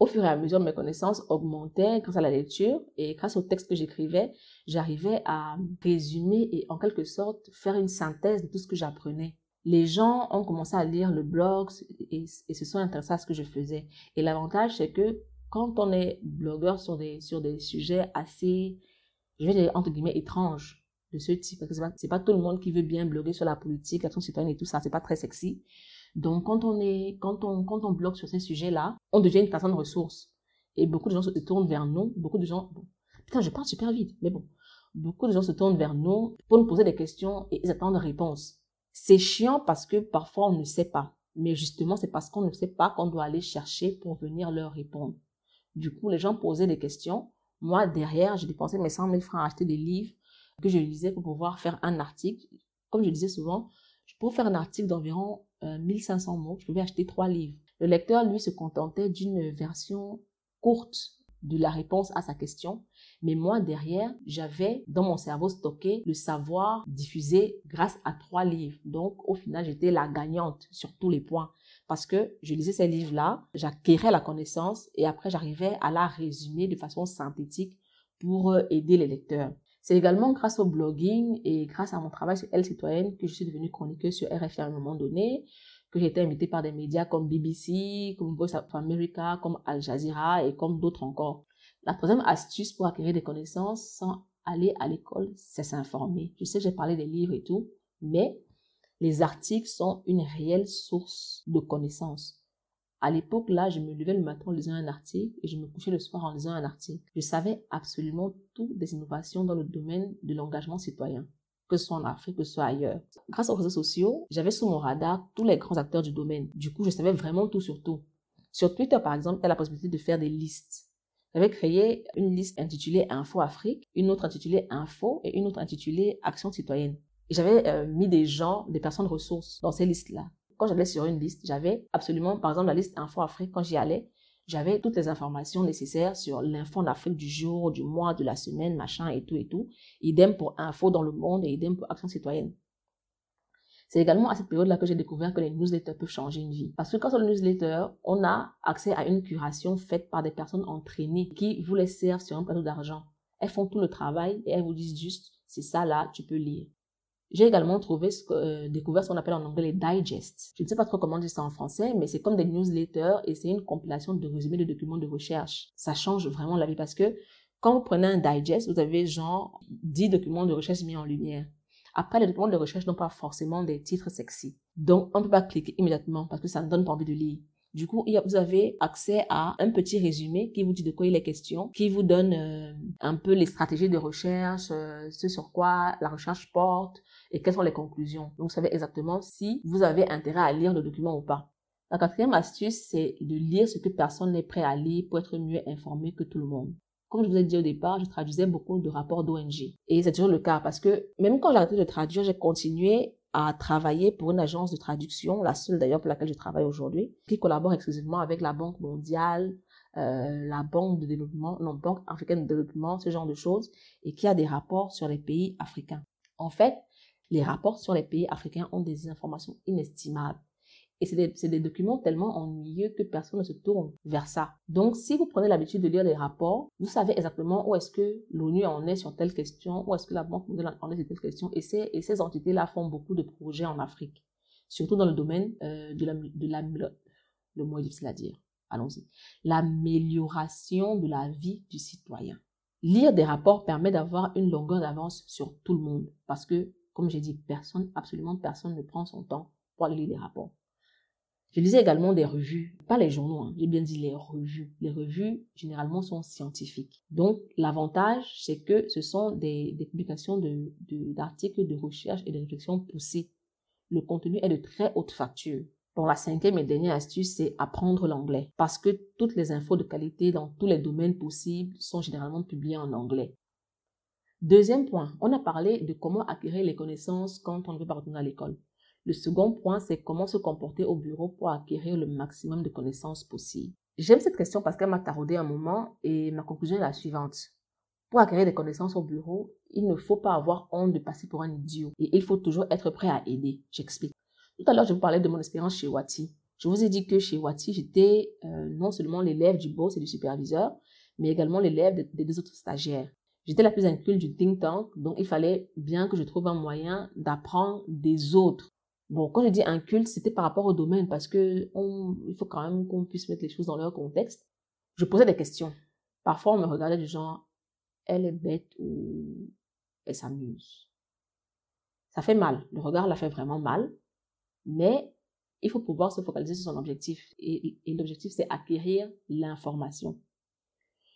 Au fur et à mesure, mes connaissances augmentaient grâce à la lecture et grâce au texte que j'écrivais, j'arrivais à résumer et en quelque sorte faire une synthèse de tout ce que j'apprenais. Les gens ont commencé à lire le blog et, se sont intéressés à ce que je faisais. Et l'avantage, c'est que quand on est blogueur sur des, sur des sujets assez, je vais dire entre guillemets, étranges de ce type, parce que c'est pas, pas tout le monde qui veut bien bloguer sur la politique, l'action citoyenne et tout ça, c'est pas très sexy. Donc, quand on est, quand on, quand on bloque sur ces sujets-là, on devient une personne ressource. Et beaucoup de gens se tournent vers nous. Beaucoup de gens, putain, je parle super vite, mais bon. Beaucoup de gens se tournent vers nous pour nous poser des questions et ils attendent des réponses. C'est chiant parce que parfois on ne sait pas. Mais justement, c'est parce qu'on ne sait pas qu'on doit aller chercher pour venir leur répondre. Du coup, les gens posaient des questions. Moi, derrière, j'ai dépensé mes 100 000 francs à acheter des livres que je lisais pour pouvoir faire un article. Comme je disais souvent, pour faire un article d'environ 1500 euh, mots, je pouvais acheter trois livres. Le lecteur, lui, se contentait d'une version courte de la réponse à sa question. Mais moi, derrière, j'avais dans mon cerveau stocké le savoir diffusé grâce à trois livres. Donc, au final, j'étais la gagnante sur tous les points. Parce que je lisais ces livres-là, j'acquérais la connaissance et après, j'arrivais à la résumer de façon synthétique pour euh, aider les lecteurs. C'est également grâce au blogging et grâce à mon travail sur Elle Citoyenne que je suis devenue chroniqueuse sur RFI à un moment donné, que j'ai été invitée par des médias comme BBC, comme Voice of America, comme Al Jazeera et comme d'autres encore. La troisième astuce pour acquérir des connaissances sans aller à l'école, c'est s'informer. Je sais, j'ai parlé des livres et tout, mais les articles sont une réelle source de connaissances. À l'époque, là, je me levais le matin en lisant un article et je me couchais le soir en lisant un article. Je savais absolument tout des innovations dans le domaine de l'engagement citoyen, que ce soit en Afrique, que ce soit ailleurs. Grâce aux réseaux sociaux, j'avais sous mon radar tous les grands acteurs du domaine. Du coup, je savais vraiment tout sur tout. Sur Twitter, par exemple, il y a la possibilité de faire des listes. J'avais créé une liste intitulée Info Afrique, une autre intitulée Info et une autre intitulée Action citoyenne. J'avais euh, mis des gens, des personnes ressources dans ces listes-là j'allais sur une liste, j'avais absolument, par exemple, la liste Info Afrique, quand j'y allais, j'avais toutes les informations nécessaires sur l'info d'Afrique du jour, du mois, de la semaine, machin et tout et tout. Idem pour Info dans le monde et idem pour Action citoyenne. C'est également à cette période-là que j'ai découvert que les newsletters peuvent changer une vie. Parce que quand sur le newsletter, on a accès à une curation faite par des personnes entraînées qui vous les servent sur un plateau d'argent. Elles font tout le travail et elles vous disent juste, c'est ça là, tu peux lire. J'ai également trouvé euh, découvert ce qu'on appelle en anglais les digests. Je ne sais pas trop comment dire ça en français, mais c'est comme des newsletters et c'est une compilation de résumés de documents de recherche. Ça change vraiment la vie parce que quand vous prenez un digest, vous avez genre 10 documents de recherche mis en lumière. Après, les documents de recherche n'ont pas forcément des titres sexy. Donc, on ne peut pas cliquer immédiatement parce que ça ne donne pas envie de lire. Du coup, vous avez accès à un petit résumé qui vous dit de quoi il est question, qui vous donne euh, un peu les stratégies de recherche, euh, ce sur quoi la recherche porte et quelles sont les conclusions. Donc, vous savez exactement si vous avez intérêt à lire le document ou pas. La quatrième astuce, c'est de lire ce que personne n'est prêt à lire pour être mieux informé que tout le monde. Comme je vous ai dit au départ, je traduisais beaucoup de rapports d'ONG. Et c'est toujours le cas parce que même quand j'ai arrêté de traduire, j'ai continué à travailler pour une agence de traduction, la seule d'ailleurs pour laquelle je travaille aujourd'hui, qui collabore exclusivement avec la Banque mondiale, euh, la Banque de développement, non, Banque africaine de développement, ce genre de choses, et qui a des rapports sur les pays africains. En fait, les rapports sur les pays africains ont des informations inestimables. Et c'est des, documents tellement ennuyeux que personne ne se tourne vers ça. Donc, si vous prenez l'habitude de lire les rapports, vous savez exactement où est-ce que l'ONU en est sur telle question, où est-ce que la Banque mondiale en est sur telle question. Et ces, entités-là font beaucoup de projets en Afrique, surtout dans le domaine euh, de la, de la, le mot difficile à dire, allons-y, l'amélioration de la vie du citoyen. Lire des rapports permet d'avoir une longueur d'avance sur tout le monde parce que, comme j'ai dit, personne, absolument personne ne prend son temps pour aller lire des rapports. Je lisais également des revues, pas les journaux, hein, j'ai bien dit les revues. Les revues, généralement, sont scientifiques. Donc, l'avantage, c'est que ce sont des, publications d'articles de, de recherche et de réflexion poussées. Le contenu est de très haute facture. Bon, la cinquième et dernière astuce, c'est apprendre l'anglais. Parce que toutes les infos de qualité dans tous les domaines possibles sont généralement publiées en anglais. Deuxième point, on a parlé de comment acquérir les connaissances quand on ne veut pas retourner à l'école. Le second point, c'est comment se comporter au bureau pour acquérir le maximum de connaissances possibles. J'aime cette question parce qu'elle m'a taraudé un moment et ma conclusion est la suivante. Pour acquérir des connaissances au bureau, il ne faut pas avoir honte de passer pour un idiot et il faut toujours être prêt à aider. J'explique. Tout à l'heure, je vous parlais de mon expérience chez Wati. Je vous ai dit que chez Wati, j'étais euh, non seulement l'élève du boss et du superviseur, mais également l'élève des deux autres stagiaires. J'étais la plus inculte du think tank, donc il fallait bien que je trouve un moyen d'apprendre des autres. Bon, quand je dis inculte, c'était par rapport au domaine parce que on, il faut quand même qu'on puisse mettre les choses dans leur contexte. Je posais des questions. Parfois, on me regardait du genre, elle est bête ou elle s'amuse. Ça fait mal. Le regard la fait vraiment mal. Mais il faut pouvoir se focaliser sur son objectif. Et, et l'objectif, c'est acquérir l'information.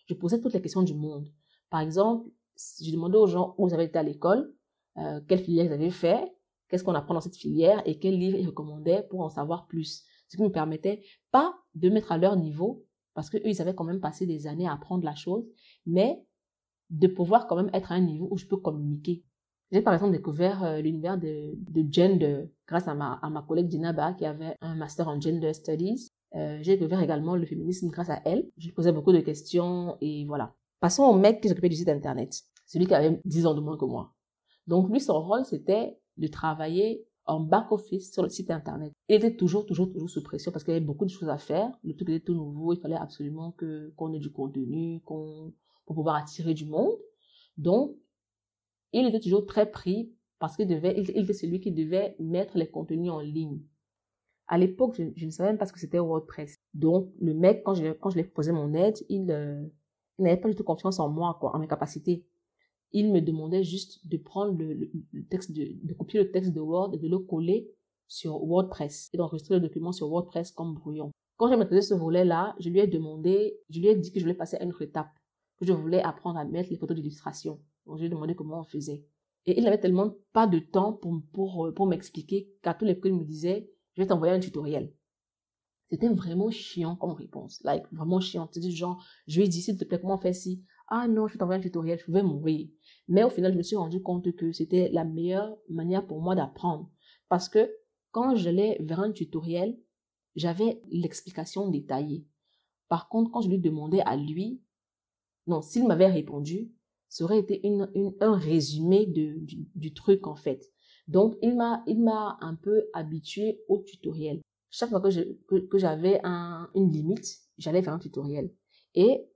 Je posais toutes les questions du monde. Par exemple, je demandais aux gens où ils avaient été à l'école, euh, quelle filière ils avaient fait, qu'est-ce qu'on apprend dans cette filière et quel livre ils recommandaient pour en savoir plus. Ce qui me permettait pas de mettre à leur niveau, parce qu'eux, ils avaient quand même passé des années à apprendre la chose, mais de pouvoir quand même être à un niveau où je peux communiquer. J'ai par exemple découvert euh, l'univers de, de gender grâce à ma, à ma collègue Dinaba qui avait un master en gender studies. Euh, j'ai découvert également le féminisme grâce à elle. Je lui posais beaucoup de questions et voilà. Passons au mec qui s'occupait du site internet. Celui qui avait 10 ans de moins que moi. Donc lui, son rôle, c'était de travailler en back-office sur le site internet. Il était toujours, toujours, toujours sous pression parce qu'il y avait beaucoup de choses à faire. Le truc était tout nouveau. Il fallait absolument que, qu'on ait du contenu, qu'on, pour pouvoir attirer du monde. Donc, il était toujours très pris parce qu'il devait, il, était celui qui devait mettre les contenus en ligne. À l'époque, je, ne savais même pas ce que c'était WordPress. Donc, le mec, quand je, quand je lui ai posé mon aide, il, euh, il n'avait pas du tout confiance en moi, quoi, en mes capacités. Il me demandait juste de prendre le, texte, de, copier le texte de Word et de le coller sur WordPress et d'enregistrer le document sur WordPress comme brouillon. Quand j'ai maîtrisé ce volet-là, je lui ai demandé, je lui ai dit que je voulais passer à une autre étape, que je voulais apprendre à mettre les photos d'illustration. Donc, j'ai demandé comment on faisait. Et il n'avait tellement pas de temps pour, pour, pour m'expliquer qu'à tous les coups, il me disait, je vais t'envoyer un tutoriel. C'était vraiment chiant comme réponse. Like, vraiment chiant. C'est du genre, je lui ai dit, s'il te plaît, comment on fait ci? Ah non, je vais t'envoyer un tutoriel, je pouvais mourir. Mais au final, je me suis rendu compte que c'était la meilleure manière pour moi d'apprendre. Parce que quand j'allais vers un tutoriel, j'avais l'explication détaillée. Par contre, quand je lui demandais à lui, non, s'il m'avait répondu, ça aurait été une, un résumé de, du, truc en fait. Donc, il m'a, il m'a un peu habitué au tutoriel. Chaque fois que, que, que j'avais un, une limite, j'allais faire un tutoriel. Et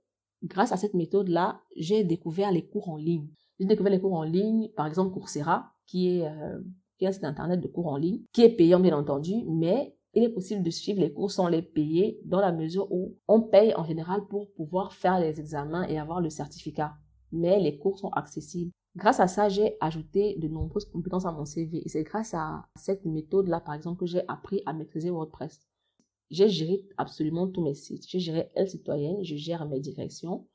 grâce à cette méthode-là, j'ai découvert les cours en ligne. J'ai découvert les cours en ligne, par exemple Coursera, qui est, euh, qui est un site internet de cours en ligne, qui est payant bien entendu, mais il est possible de suivre les cours sans les payer dans la mesure où on paye en général pour pouvoir faire les examens et avoir le certificat mais les cours sont accessibles. Grâce à ça, j'ai ajouté de nombreuses compétences à mon CV. Et c'est grâce à cette méthode-là, par exemple, que j'ai appris à maîtriser WordPress. J'ai géré absolument tous mes sites. J'ai géré Elle Citoyenne, je gère mes directions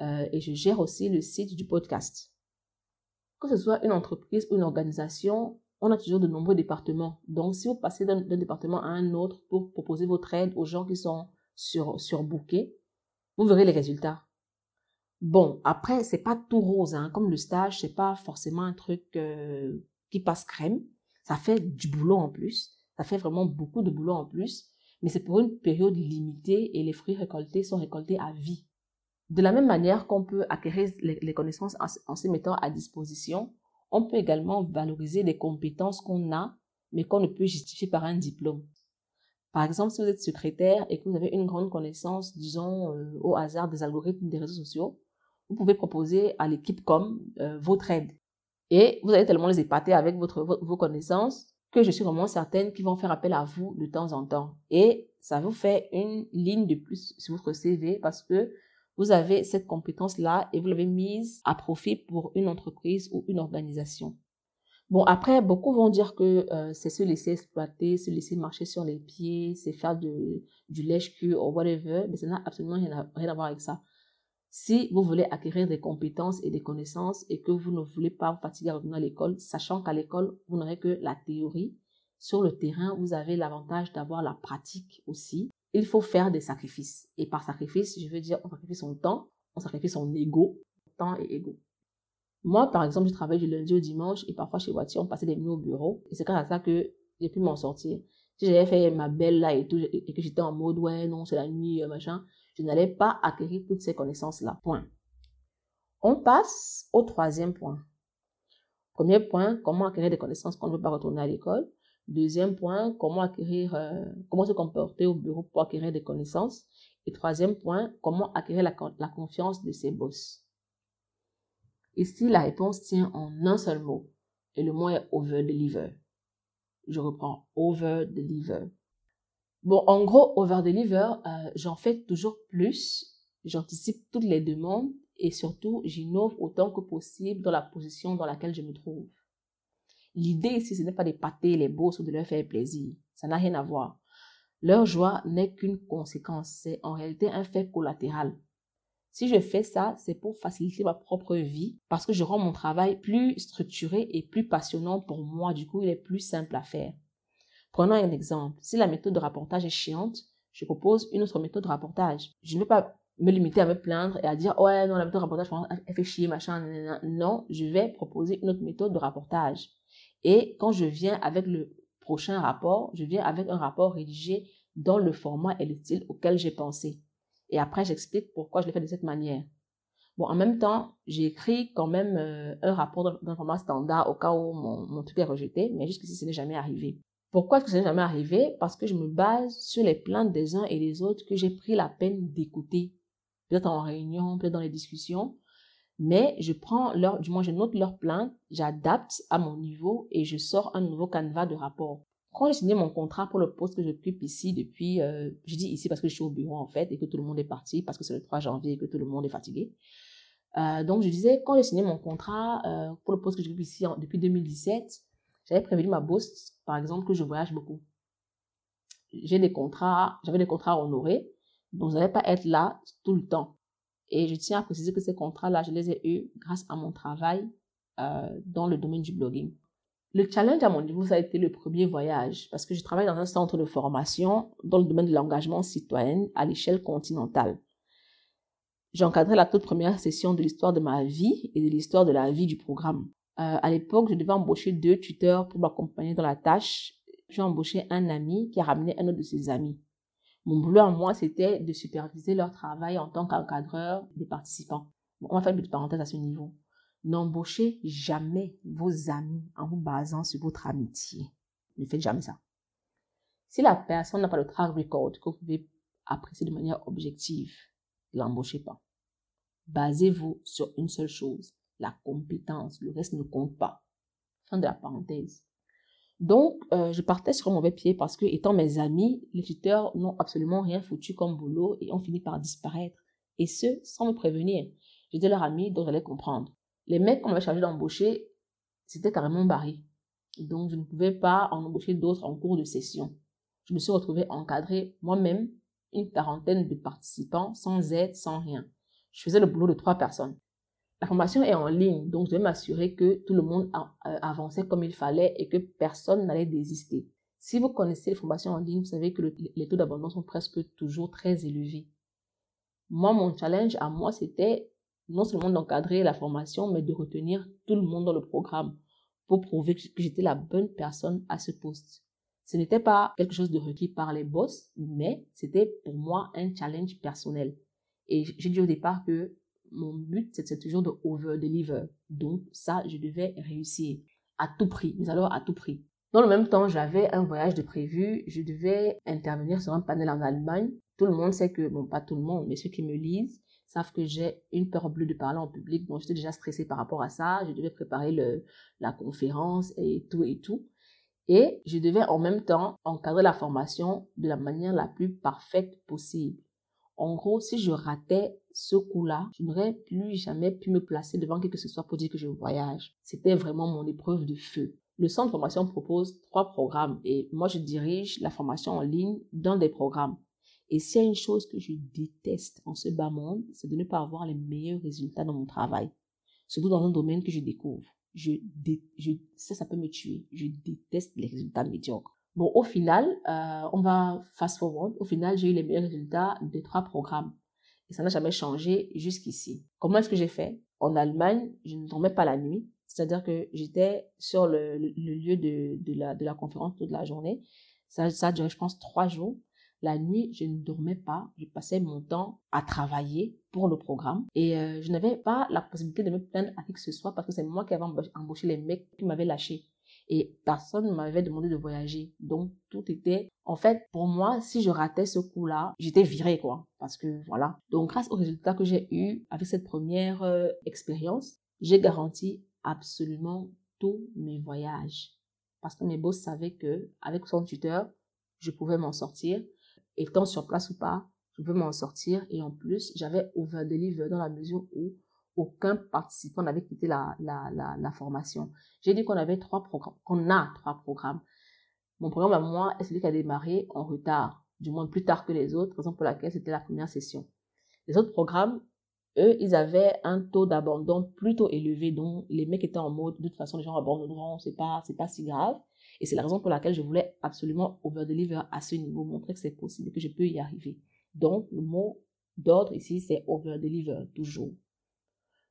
euh, et je gère aussi le site du podcast. Que ce soit une entreprise ou une organisation, on a toujours de nombreux départements. Donc, si vous passez d'un département à un autre pour proposer votre aide aux gens qui sont sur, surbookés, vous verrez les résultats. Bon, après, c'est pas tout rose, hein. Comme le stage, c'est pas forcément un truc euh, qui passe crème. Ça fait du boulot en plus. Ça fait vraiment beaucoup de boulot en plus. Mais c'est pour une période limitée et les fruits récoltés sont récoltés à vie. De la même manière qu'on peut acquérir les, connaissances en, se mettant à disposition, on peut également valoriser les compétences qu'on a, mais qu'on ne peut justifier par un diplôme. Par exemple, si vous êtes secrétaire et que vous avez une grande connaissance, disons, euh, au hasard des algorithmes des réseaux sociaux, vous pouvez proposer à l'équipe comme euh, votre aide. Et vous allez tellement les épater avec votre, vos connaissances que je suis vraiment certaine qu'ils vont faire appel à vous de temps en temps. Et ça vous fait une ligne de plus sur votre CV parce que vous avez cette compétence-là et vous l'avez mise à profit pour une entreprise ou une organisation. Bon, après, beaucoup vont dire que euh, c'est se laisser exploiter, se laisser marcher sur les pieds, c'est faire du lèche-cul ou whatever, mais ça n'a absolument rien à voir avec ça. Si vous voulez acquérir des compétences et des connaissances et que vous ne voulez pas vous fatiguer à revenir à l'école, sachant qu'à l'école, vous n'aurez que la théorie, sur le terrain, vous avez l'avantage d'avoir la pratique aussi. Il faut faire des sacrifices. Et par sacrifice, je veux dire, on sacrifie son temps, on sacrifie son ego, temps et ego. Moi, par exemple, je travaille du lundi au dimanche et parfois chez Voiture, on passait des nuits au bureau. Et c'est grâce à ça que j'ai pu m'en sortir. Si j'avais fait ma belle là et et que j'étais en mode, ouais, non, c'est la nuit, euh, machin, je n'allais pas acquérir toutes ces connaissances-là. Point. On passe au troisième point. Premier point, comment acquérir des connaissances quand on ne veut pas retourner à l'école. Deuxième point, comment acquérir, euh, comment se comporter au bureau pour acquérir des connaissances. Et troisième point, comment acquérir la, la confiance de ses boss. Ici, la réponse tient en un seul mot. Et le mot est over-deliver. Je reprends, over-deliver. Bon, en gros, over-deliver, euh, j'en fais toujours plus. J'anticipe toutes les demandes et surtout, j'innove autant que possible dans la position dans laquelle je me trouve. L'idée ici, ce n'est pas d'épater les boss ou de leur faire plaisir. Ça n'a rien à voir. Leur joie n'est qu'une conséquence. C'est en réalité un fait collatéral. Si je fais ça, c'est pour faciliter ma propre vie parce que je rends mon travail plus structuré et plus passionnant pour moi. Du coup, il est plus simple à faire. Prenons un exemple. Si la méthode de rapportage est chiante, je propose une autre méthode de rapportage. Je ne vais pas me limiter à me plaindre et à dire ouais non la méthode de rapportage elle fait chier machin non je vais proposer une autre méthode de rapportage et quand je viens avec le prochain rapport je viens avec un rapport rédigé dans le format et le style auquel j'ai pensé et après, j'explique pourquoi je l'ai fait de cette manière. Bon, en même temps, j'ai écrit quand même euh, un rapport d'un format standard au cas où mon, mon truc est rejeté, mais jusqu'ici, ce n'est jamais arrivé. Pourquoi est-ce que ce n'est jamais arrivé? Parce que je me base sur les plaintes des uns et des autres que j'ai pris la peine d'écouter. Peut-être en réunion, peut-être dans les discussions. Mais je prends leur, du moins je note leurs plaintes, j'adapte à mon niveau et je sors un nouveau canevas de rapport. Quand j'ai signé mon contrat pour le poste que j'occupe ici depuis, euh, je dis ici parce que je suis au bureau en fait et que tout le monde est parti parce que c'est le 3 janvier et que tout le monde est fatigué. Euh, donc je disais, quand j'ai signé mon contrat euh, pour le poste que j'occupe ici depuis 2017, j'avais prévenu ma boss, par exemple, que je voyage beaucoup. J'ai des contrats, j'avais des contrats à honorer, donc je n'allais pas être là tout le temps. Et je tiens à préciser que ces contrats-là, je les ai eus grâce à mon travail euh, dans le domaine du blogging. Le challenge à mon niveau, ça a été le premier voyage parce que je travaille dans un centre de formation dans le domaine de l'engagement citoyen à l'échelle continentale. J'ai encadré la toute première session de l'histoire de ma vie et de l'histoire de la vie du programme. Euh, à l'époque, je devais embaucher deux tuteurs pour m'accompagner dans la tâche. J'ai embauché un ami qui a ramené un autre de ses amis. Mon boulot à moi, c'était de superviser leur travail en tant qu'encadreur des participants. on va faire une petite parenthèse à ce niveau. N'embauchez jamais vos amis en vous basant sur votre amitié. Ne faites jamais ça. Si la personne n'a pas le track record que vous pouvez apprécier de manière objective, l'embauchez pas. Basez-vous sur une seule chose, la compétence. Le reste ne compte pas. Fin de la parenthèse. Donc, euh, je partais sur un mauvais pied parce que, étant mes amis, les tuteurs n'ont absolument rien foutu comme boulot et ont fini par disparaître. Et ce, sans me prévenir. J'étais leur ami, donc j'allais comprendre les mecs qu'on m'avait chargé d'embaucher, c'était carrément barré. Donc, je ne pouvais pas en embaucher d'autres en cours de session. Je me suis retrouvée encadrée moi-même une quarantaine de participants sans aide, sans rien. Je faisais le boulot de trois personnes. La formation est en ligne, donc je devais m'assurer que tout le monde euh, avançait comme il fallait et que personne n'allait désister. Si vous connaissez les formations en ligne, vous savez que les taux d'abandon sont presque toujours très élevés. Moi, mon challenge à moi, c'était non seulement d'encadrer la formation, mais de retenir tout le monde dans le programme pour prouver que j'étais la bonne personne à ce poste. Ce n'était pas quelque chose de requis par les boss, mais c'était pour moi un challenge personnel. Et j'ai dit au départ que mon but, c'était toujours de over-deliver. Donc ça, je devais réussir à tout prix, mais alors à tout prix. Dans le même temps, j'avais un voyage de prévu. Je devais intervenir sur un panel en Allemagne. Tout le monde sait que, bon, pas tout le monde, mais ceux qui me lisent, savent que j'ai une peur bleue de parler en public, donc j'étais déjà stressée par rapport à ça. Je devais préparer le, la conférence et tout et tout. Et je devais en même temps encadrer la formation de la manière la plus parfaite possible. En gros, si je ratais ce coup-là, je n'aurais plus jamais pu me placer devant qui que ce soit pour dire que je voyage. C'était vraiment mon épreuve de feu. Le centre de formation propose trois programmes et moi je dirige la formation en ligne dans des programmes. Et s'il y a une chose que je déteste en ce bas monde, c'est de ne pas avoir les meilleurs résultats dans mon travail. Surtout dans un domaine que je découvre. Je, ça, ça peut me tuer. Je déteste les résultats médiocres. Bon, au final, euh, on va fast forward. Au final, j'ai eu les meilleurs résultats des trois programmes. Ça n'a jamais changé jusqu'ici. Comment est-ce que j'ai fait? En Allemagne, je ne dormais pas la nuit. C'est-à-dire que j'étais sur le, lieu de, de, la, de la conférence toute la journée. Ça, ça a duré, je pense, trois jours. La nuit, je ne dormais pas. Je passais mon temps à travailler pour le programme. Et euh, je n'avais pas la possibilité de me plaindre à qui que ce soit parce que c'est moi qui avais embauché les mecs qui m'avaient lâché et personne ne m'avait demandé de voyager. Donc tout était, en fait, pour moi, si je ratais ce coup-là, j'étais virée, quoi. Parce que voilà. Donc grâce aux résultats que j'ai eu avec cette première euh, expérience, j'ai garanti absolument tous mes voyages. Parce que mes boss savaient que avec son tuteur, je pouvais m'en sortir. Étant sur place ou pas, je pouvais m'en sortir. Et en plus, j'avais over deliver dans la mesure où aucun participant n'avait quitté la, formation. J'ai dit qu'on avait trois programmes, qu'on a trois programmes. Mon programme à moi est celui qui a démarré en retard, du moins plus tard que les autres, raison pour laquelle c'était la première session. Les autres programmes, eux, ils avaient un taux d'abandon plutôt élevé, donc les mecs étaient en mode, de toute façon, les gens abandonneront, c'est pas, c'est pas si grave. Et c'est la raison pour laquelle je voulais absolument over-deliver à ce niveau, montrer que c'est possible, que je peux y arriver. Donc, le mot d'ordre ici, c'est over-deliver, toujours.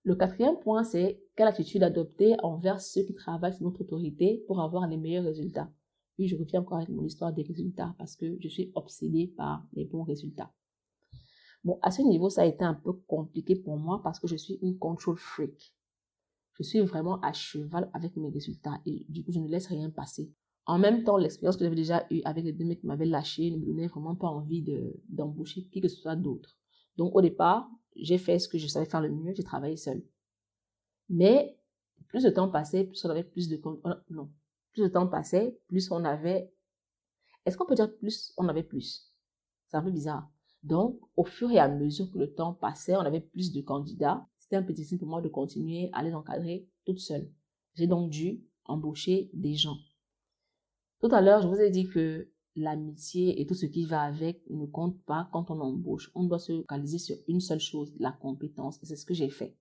Le quatrième point, c'est quelle attitude adopter envers ceux qui travaillent sous notre autorité pour avoir les meilleurs résultats. Puis je reviens encore avec mon histoire des résultats parce que je suis obsédée par les bons résultats. Bon, à ce niveau, ça a été un peu compliqué pour moi parce que je suis une control freak. Je suis vraiment à cheval avec mes résultats et du coup, je ne laisse rien passer. En même temps, l'expérience que j'avais déjà eue avec les deux mecs qui m'avaient lâché ne me donnait vraiment pas envie d'embaucher qui que ce soit d'autre. Donc, au départ, j'ai fait ce que je savais faire le mieux, j'ai travaillé seul. Mais plus le temps passait, plus on avait plus de euh, non, plus le temps passait, plus on avait Est-ce qu'on peut dire plus on avait plus? C'est un peu bizarre. Donc, au fur et à mesure que le temps passait, on avait plus de candidats. C'était un petit signe pour moi de continuer à les encadrer toute seule. J'ai donc dû embaucher des gens. Tout à l'heure, je vous ai dit que l'amitié et tout ce qui va avec ne compte pas quand on embauche. On doit se focaliser sur une seule chose, la compétence. Et c'est ce que j'ai fait.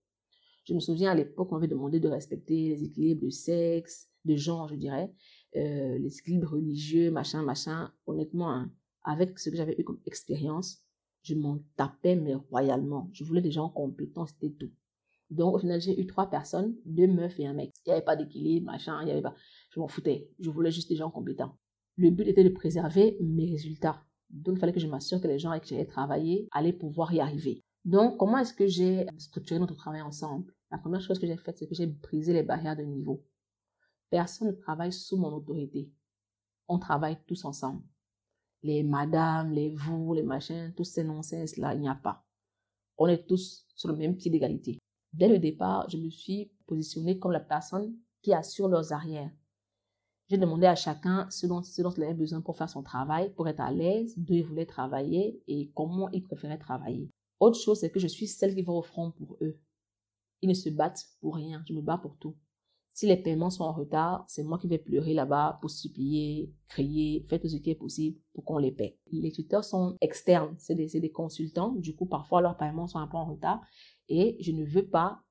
Je me souviens à l'époque, on m'avait demandé de respecter les équilibres de sexe, de genre, je dirais, euh, les équilibres religieux, machin, machin. Honnêtement, hein, avec ce que j'avais eu comme expérience, je m'en tapais, mais royalement. Je voulais des gens compétents, c'était tout. Donc, au final, j'ai eu trois personnes, deux meufs et un mec. Il n'y avait pas d'équilibre, machin, il n'y avait pas. Je m'en foutais. Je voulais juste des gens compétents. Le but était de préserver mes résultats. Donc, il fallait que je m'assure que les gens avec qui j'allais travailler allaient pouvoir y arriver. Donc, comment est-ce que j'ai structuré notre travail ensemble? La première chose que j'ai faite, c'est que j'ai brisé les barrières de niveau. Personne ne travaille sous mon autorité. On travaille tous ensemble. Les madames, les vous, les machins, tous ces nonsenses-là, il n'y a pas. On est tous sur le même pied d'égalité. Dès le départ, je me suis positionnée comme la personne qui assure leurs arrières. J'ai demandé à chacun ce dont, ce il avait besoin pour faire son travail, pour être à l'aise, d'où il voulait travailler et comment il préférait travailler. Autre chose, c'est que je suis celle qui va au front pour eux. Ils ne se battent pour rien, je me bats pour tout. Si les paiements sont en retard, c'est moi qui vais pleurer là-bas pour supplier, crier, faire tout ce qui est possible pour qu'on les paie. Les tuteurs sont externes, c'est des, des, consultants, du coup parfois leurs paiements sont un peu en retard et je ne veux pas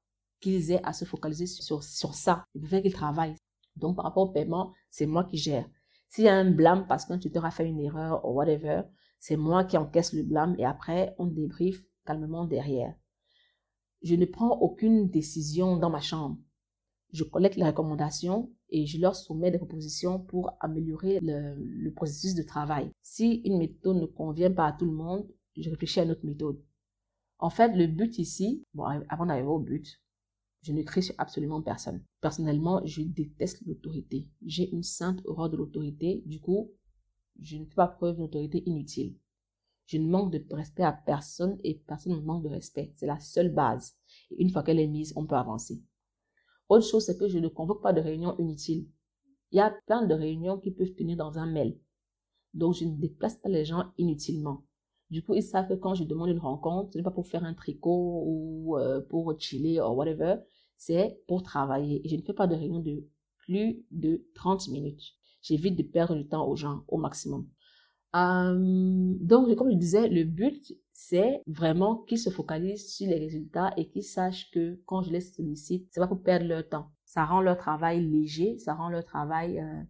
qu'ils aient à se focaliser sur, sur ça. Je veux qu'ils travaillent. Donc, par rapport au paiement, c'est moi qui gère. S'il y a un blâme parce qu'un tuteur a fait une erreur ou whatever, c'est moi qui encaisse le blâme et après, on débriefe calmement derrière. Je ne prends aucune décision dans ma chambre. Je collecte les recommandations et je leur soumets des propositions pour améliorer le, processus de travail. Si une méthode ne convient pas à tout le monde, je réfléchis à une autre méthode. En fait, le but ici, bon, avant d'arriver au but, je ne crie sur absolument personne. Personnellement, je déteste l'autorité. J'ai une sainte horreur de l'autorité. Du coup, je ne fais pas preuve d'autorité inutile. Je ne manque de respect à personne et personne ne manque de respect. C'est la seule base. Et une fois qu'elle est mise, on peut avancer. Autre chose, c'est que je ne convoque pas de réunion inutile. Il y a plein de réunions qui peuvent tenir dans un mail. Donc, je ne déplace pas les gens inutilement. Du coup, ils savent que quand je demande une rencontre, ce n'est pas pour faire un tricot ou euh, pour chiller ou whatever. C'est pour travailler. Et je ne fais pas de réunion de plus de 30 minutes. J'évite de perdre du temps aux gens au maximum. Euh, donc, comme je disais, le but, c'est vraiment qu'ils se focalisent sur les résultats et qu'ils sachent que quand je les sollicite, c'est pas pour perdre leur temps. Ça rend leur travail léger, ça rend leur travail euh,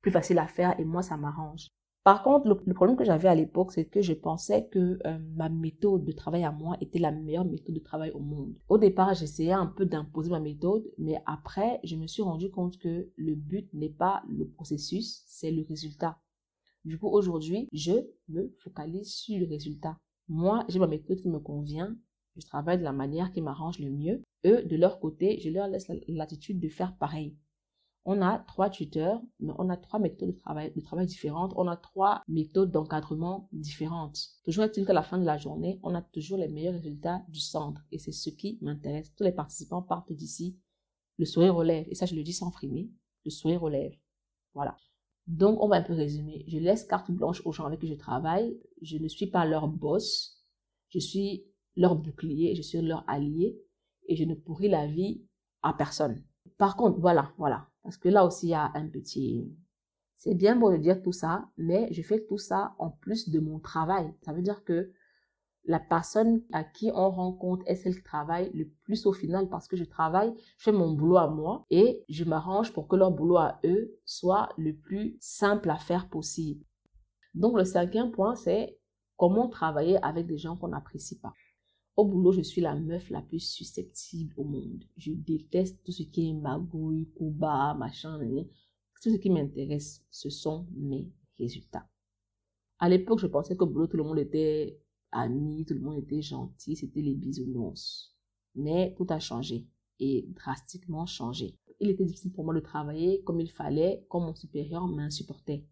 plus facile à faire et moi, ça m'arrange. Par contre, le, problème que j'avais à l'époque, c'est que je pensais que euh, ma méthode de travail à moi était la meilleure méthode de travail au monde. Au départ, j'essayais un peu d'imposer ma méthode, mais après, je me suis rendu compte que le but n'est pas le processus, c'est le résultat. Du coup, aujourd'hui, je me focalise sur le résultat. Moi, j'ai ma méthode qui me convient. Je travaille de la manière qui m'arrange le mieux. Eux, de leur côté, je leur laisse l'attitude de faire pareil. On a trois tuteurs, mais on a trois méthodes de travail, de travail différentes. On a trois méthodes d'encadrement différentes. Toujours est-il qu'à la fin de la journée, on a toujours les meilleurs résultats du centre. Et c'est ce qui m'intéresse. Tous les participants partent d'ici. Le sourire relève. Et ça, je le dis sans frimer. Le sourire relève. Voilà. Donc, on va un peu résumer. Je laisse carte blanche aux gens avec qui je travaille. Je ne suis pas leur boss. Je suis leur bouclier. Je suis leur allié. Et je ne pourris la vie à personne. Par contre, voilà, voilà. Parce que là aussi, il y a un petit... C'est bien beau de dire tout ça, mais je fais tout ça en plus de mon travail. Ça veut dire que la personne à qui on rencontre est celle qui travaille le plus au final parce que je travaille, je fais mon boulot à moi et je m'arrange pour que leur boulot à eux soit le plus simple à faire possible. Donc le cinquième point, c'est comment travailler avec des gens qu'on n'apprécie pas. Au boulot, je suis la meuf la plus susceptible au monde. Je déteste tout ce qui est magouille, kuba, machin. Tout ce qui m'intéresse, ce sont mes résultats. À l'époque, je pensais qu'au boulot, tout le monde était ami, tout le monde était gentil, c'était les bisounours. Mais tout a changé et drastiquement changé. Il était difficile pour moi de travailler comme il fallait, comme mon supérieur m'insupportait.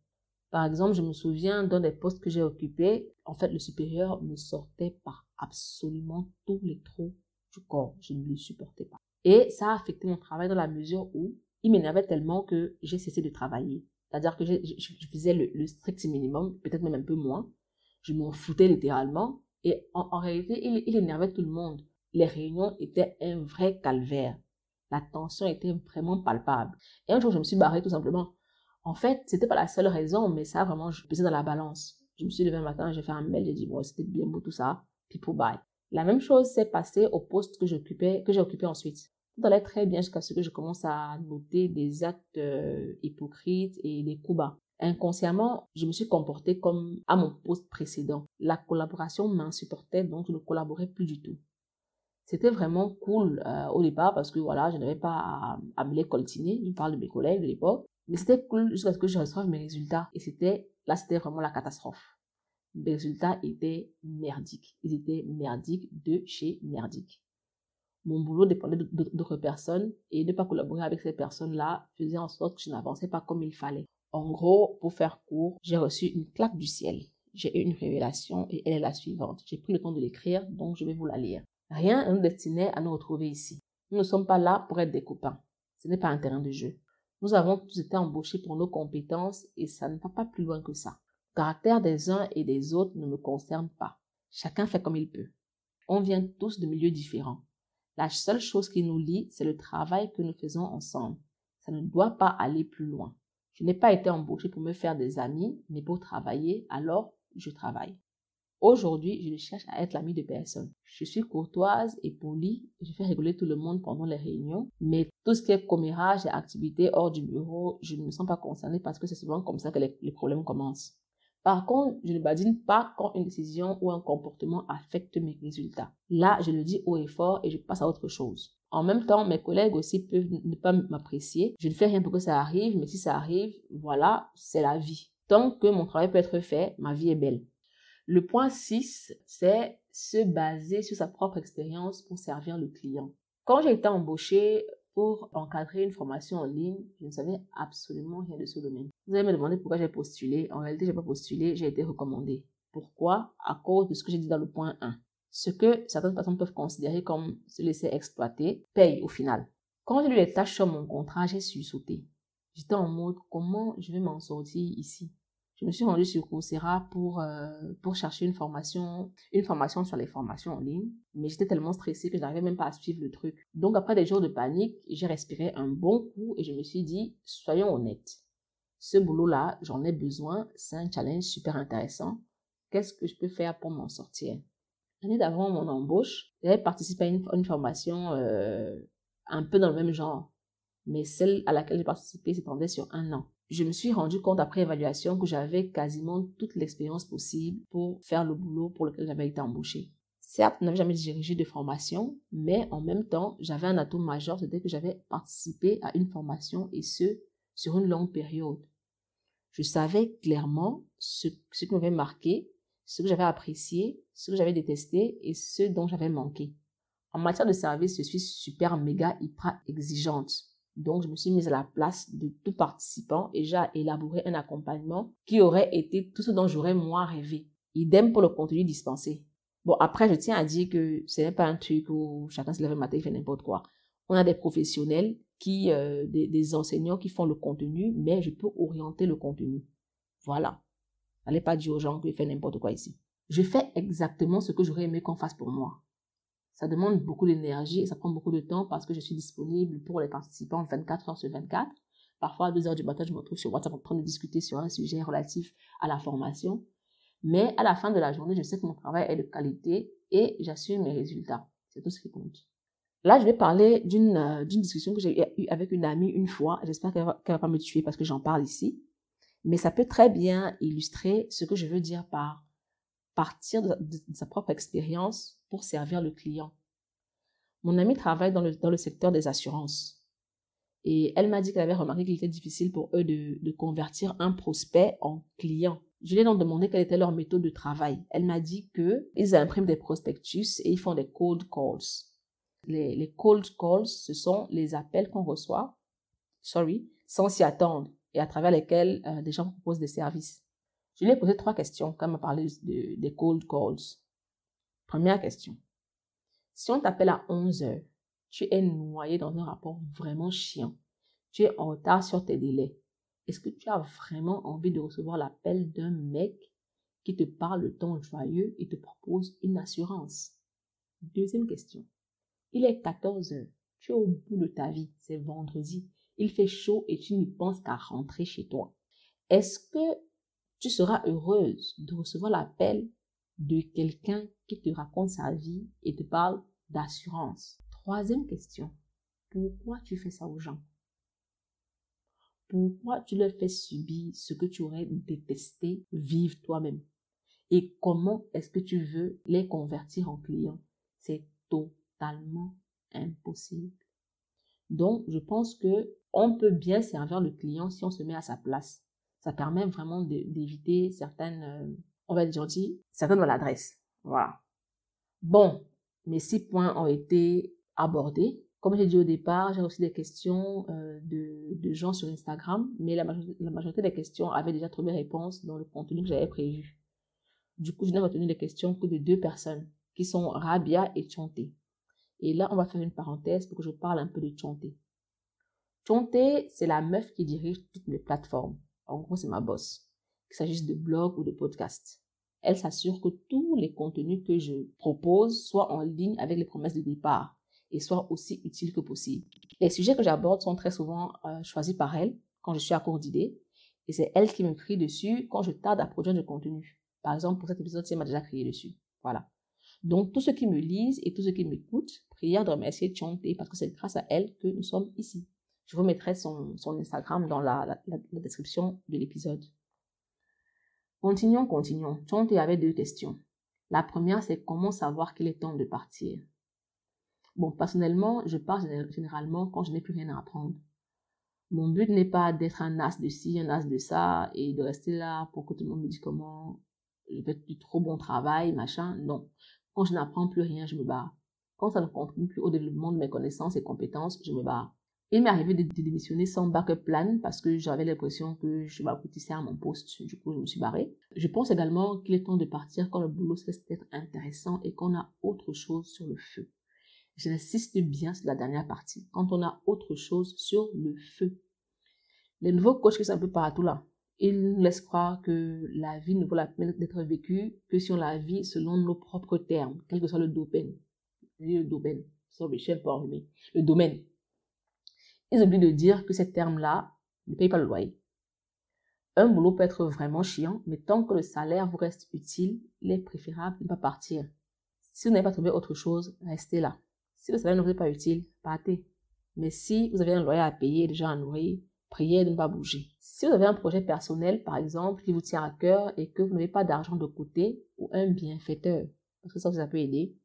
Par exemple, je me souviens d'un des postes que j'ai occupé, en fait, le supérieur me sortait par absolument tous les trous du corps. Je ne le supportais pas. Et ça a affecté mon travail dans la mesure où il m'énervait tellement que j'ai cessé de travailler. C'est-à-dire que je, faisais le strict minimum, peut-être même un peu moins, je m'en foutais littéralement. Et en, réalité, il, il, énervait tout le monde. Les réunions étaient un vrai calvaire. La tension était vraiment palpable. Et un jour, je me suis barrée tout simplement. En fait, c'était pas la seule raison, mais ça vraiment je pesais dans la balance. Je me suis levée un matin, j'ai fait un mail, j'ai dit bon, c'était bien beau tout ça, pour bye. La même chose s'est passée au poste que j'occupais, que j'ai occupé ensuite. Tout allait très bien jusqu'à ce que je commence à noter des actes euh, hypocrites et des coups bas. Inconsciemment, je me suis comportée comme à mon poste précédent. La collaboration m'insupportait, donc je ne collaborais plus du tout. C'était vraiment cool euh, au départ parce que voilà, je n'avais pas à, me les coltiner. Je parle de mes collègues de l'époque. Mais c'était cool jusqu'à ce que je reçoive mes résultats. Et c'était, là, c'était vraiment la catastrophe. Mes résultats étaient merdiques. Ils étaient merdiques de chez merdiques. Mon boulot dépendait d'autres personnes et ne pas collaborer avec ces personnes-là faisait en sorte que je n'avançais pas comme il fallait. En gros, pour faire court, j'ai reçu une claque du ciel. J'ai eu une révélation et elle est la suivante. J'ai pris le temps de l'écrire, donc je vais vous la lire. Rien n'est destiné à nous retrouver ici. Nous ne sommes pas là pour être des copains. Ce n'est pas un terrain de jeu. Nous avons tous été embauchés pour nos compétences et ça ne va pas plus loin que ça. Le caractère des uns et des autres ne me concerne pas. Chacun fait comme il peut. On vient tous de milieux différents. La seule chose qui nous lie, c'est le travail que nous faisons ensemble. Ça ne doit pas aller plus loin. Je n'ai pas été embauché pour me faire des amis, mais pour travailler, alors je travaille. Aujourd'hui, je ne cherche à être l'ami de personne. Je suis courtoise et polie, je fais rigoler tout le monde pendant les réunions, mais tout ce qui est commérage et activités hors du bureau, je ne me sens pas concernée parce que c'est souvent comme ça que les, les problèmes commencent. Par contre, je ne badine pas quand une décision ou un comportement affecte mes résultats. Là, je le dis haut et fort et je passe à autre chose. En même temps, mes collègues aussi peuvent ne pas m'apprécier. Je ne fais rien pour que ça arrive, mais si ça arrive, voilà, c'est la vie. Tant que mon travail peut être fait, ma vie est belle. Le point 6, c'est se baser sur sa propre expérience pour servir le client. Quand j'ai été embauchée pour encadrer une formation en ligne, je ne savais absolument rien de ce domaine. Vous allez me demander pourquoi j'ai postulé. En réalité, j'ai pas postulé, j'ai été recommandée. Pourquoi? À cause de ce que j'ai dit dans le point 1 ce que certaines personnes peuvent considérer comme se laisser exploiter, paye au final. Quand j'ai lu les tâches sur mon contrat, j'ai su sauter. J'étais en mode comment je vais m'en sortir ici? Je me suis rendue sur Coursera pour, euh, pour chercher une formation, une formation sur les formations en ligne. Mais j'étais tellement stressée que je n'arrivais même pas à suivre le truc. Donc après des jours de panique, j'ai respiré un bon coup et je me suis dit, soyons honnêtes. Ce boulot-là, j'en ai besoin. C'est un challenge super intéressant. Qu'est-ce que je peux faire pour m'en sortir? L'année d'avant mon embauche, j'avais participé à une, formation euh, un peu dans le même genre. Mais celle à laquelle j'ai participé s'étendait sur un an je me suis rendu compte après évaluation que j'avais quasiment toute l'expérience possible pour faire le boulot pour lequel j'avais été embauché. Certes, je n'avais jamais dirigé de formation, mais en même temps, j'avais un atout majeur, c'était que j'avais participé à une formation et ce, sur une longue période. Je savais clairement ce, ce qui m'avait marqué, ce que j'avais apprécié, ce que j'avais détesté et ce dont j'avais manqué. En matière de service, je suis super méga hyper exigeante. Donc, je me suis mise à la place de tout participant et j'ai élaboré un accompagnement qui aurait été tout ce dont j'aurais moi rêvé. Idem pour le contenu dispensé. Bon, après, je tiens à dire que ce n'est pas un truc où chacun se lève le matin et fait n'importe quoi. On a des professionnels qui, euh, des, enseignants qui font le contenu, mais je peux orienter le contenu. Voilà. N'allez pas dire aux gens que je fais n'importe quoi ici. Je fais exactement ce que j'aurais aimé qu'on fasse pour moi. Ça demande beaucoup d'énergie et ça prend beaucoup de temps parce que je suis disponible pour les participants 24 heures sur 24. Parfois, à 2 heures du matin, je me retrouve sur WhatsApp en train de discuter sur un sujet relatif à la formation. Mais à la fin de la journée, je sais que mon travail est de qualité et j'assume mes résultats. C'est tout ce qui compte. Là, je vais parler d'une euh, discussion que j'ai eue avec une amie une fois. J'espère qu'elle va, va pas me tuer parce que j'en parle ici. Mais ça peut très bien illustrer ce que je veux dire par partir de, sa propre expérience pour servir le client. Mon amie travaille dans le, dans le secteur des assurances. Et elle m'a dit qu'elle avait remarqué qu'il était difficile pour eux de, de convertir un prospect en client. Je lui ai donc demandé quelle était leur méthode de travail. Elle m'a dit qu'ils impriment des prospectus et ils font des cold calls. Les, les cold calls, ce sont les appels qu'on reçoit, sorry, sans s'y attendre et à travers lesquels euh, des gens proposent des services. Je lui ai posé trois questions quand elle m'a parlé de, des cold calls. Première question. Si on t'appelle à 11 heures, tu es noyé dans un rapport vraiment chiant. Tu es en retard sur tes délais. Est-ce que tu as vraiment envie de recevoir l'appel d'un mec qui te parle de ton joyeux et te propose une assurance? Deuxième question. Il est 14 heures. Tu es au bout de ta vie. C'est vendredi. Il fait chaud et tu n'y penses qu'à rentrer chez toi. Est-ce que tu seras heureuse de recevoir l'appel de quelqu'un qui te raconte sa vie et te parle d'assurance. Troisième question. Pourquoi tu fais ça aux gens? Pourquoi tu leur fais subir ce que tu aurais détesté vivre toi-même? Et comment est-ce que tu veux les convertir en clients? C'est totalement impossible. Donc, je pense que on peut bien servir le client si on se met à sa place ça permet vraiment d'éviter certaines, euh, on va être gentil, certaines maladresses. Voilà. Bon, mes six points ont été abordés. Comme j'ai dit au départ, j'ai aussi des questions euh, de, de, gens sur Instagram, mais la majorité, des questions avaient déjà trouvé réponse dans le contenu que j'avais prévu. Du coup, je n'ai retenu les questions que de deux personnes, qui sont Rabia et Chanté. Et là, on va faire une parenthèse pour que je parle un peu de Chanté. Chanté, c'est la meuf qui dirige toutes les plateformes. En gros, c'est ma boss. Qu'il s'agisse de blog ou de podcast. Elle s'assure que tous les contenus que je propose soient en ligne avec les promesses de départ et soient aussi utiles que possible. Les sujets que j'aborde sont très souvent euh, choisis par elle quand je suis à court d'idées et c'est elle qui me crie dessus quand je tarde à produire du contenu. Par exemple, pour cet épisode, elle m'a déjà crié dessus. Voilà. Donc, tous ceux qui me lisent et tous ceux qui m'écoutent, prière de remercier Chanté parce que c'est grâce à elle que nous sommes ici. Je vous mettrai son, Instagram dans la, description de l'épisode. Continuons, continuons. Chante avait deux questions. La première, c'est comment savoir qu'il est temps de partir? Bon, personnellement, je pars généralement quand je n'ai plus rien à apprendre. Mon but n'est pas d'être un as de ci, un as de ça, et de rester là pour que tout le monde me dise comment je fais du trop bon travail, machin. Non. Quand je n'apprends plus rien, je me barre. Quand ça ne contribue plus au développement de mes connaissances et compétences, je me barre. Il m'est arrivé de, démissionner sans backup plan parce que j'avais l'impression que je m'aboutissais à mon poste. Du coup, je me suis barrée. Je pense également qu'il est temps de partir quand le boulot cesse d'être intéressant et qu'on a autre chose sur le feu. J'insiste bien sur la dernière partie. Quand on a autre chose sur le feu. Les nouveaux coachs qui sont un peu partout là, ils nous laissent croire que la vie ne vaut la peine d'être vécue que si on la vit selon nos propres termes, quel que soit le domaine. Le domaine. Sorry, je pas Le domaine. Ils oublient de dire que ces termes-là ne payent pas le loyer. Un boulot peut être vraiment chiant, mais tant que le salaire vous reste utile, il est préférable de ne pas partir. Si vous n'avez pas trouvé autre chose, restez là. Si le salaire ne vous est pas utile, partez. Mais si vous avez un loyer à payer déjà à nourrir, priez de ne pas bouger. Si vous avez un projet personnel, par exemple, qui vous tient à cœur et que vous n'avez pas d'argent de côté ou un bienfaiteur, parce que ça, vous a peut aider,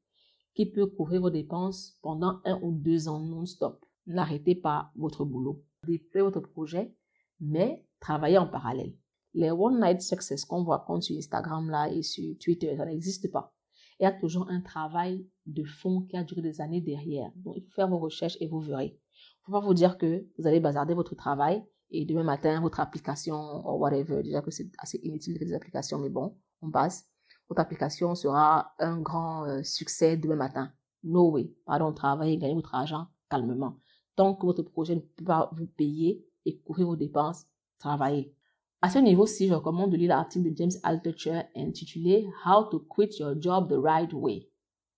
qui peut couvrir vos dépenses pendant un ou deux ans non-stop. N'arrêtez pas votre boulot. Déployez votre projet, mais travaillez en parallèle. Les One Night Success qu'on voit compte sur Instagram là et sur Twitter, ça n'existe pas. Il y a toujours un travail de fond qui a duré des années derrière. Donc, il faut faire vos recherches et vous verrez. Il ne faut pas vous dire que vous allez bazarder votre travail et demain matin, votre application ou whatever, déjà que c'est assez inutile des applications, mais bon, on passe. Votre application sera un grand euh, succès demain matin. No way. Pardon, travaillez, gagnez votre argent calmement. Tant que votre projet ne peut pas vous payer et couvrir vos dépenses, travaillez. À ce niveau-ci, je recommande de lire l'article de James Altucher intitulé How to Quit Your Job the Right Way.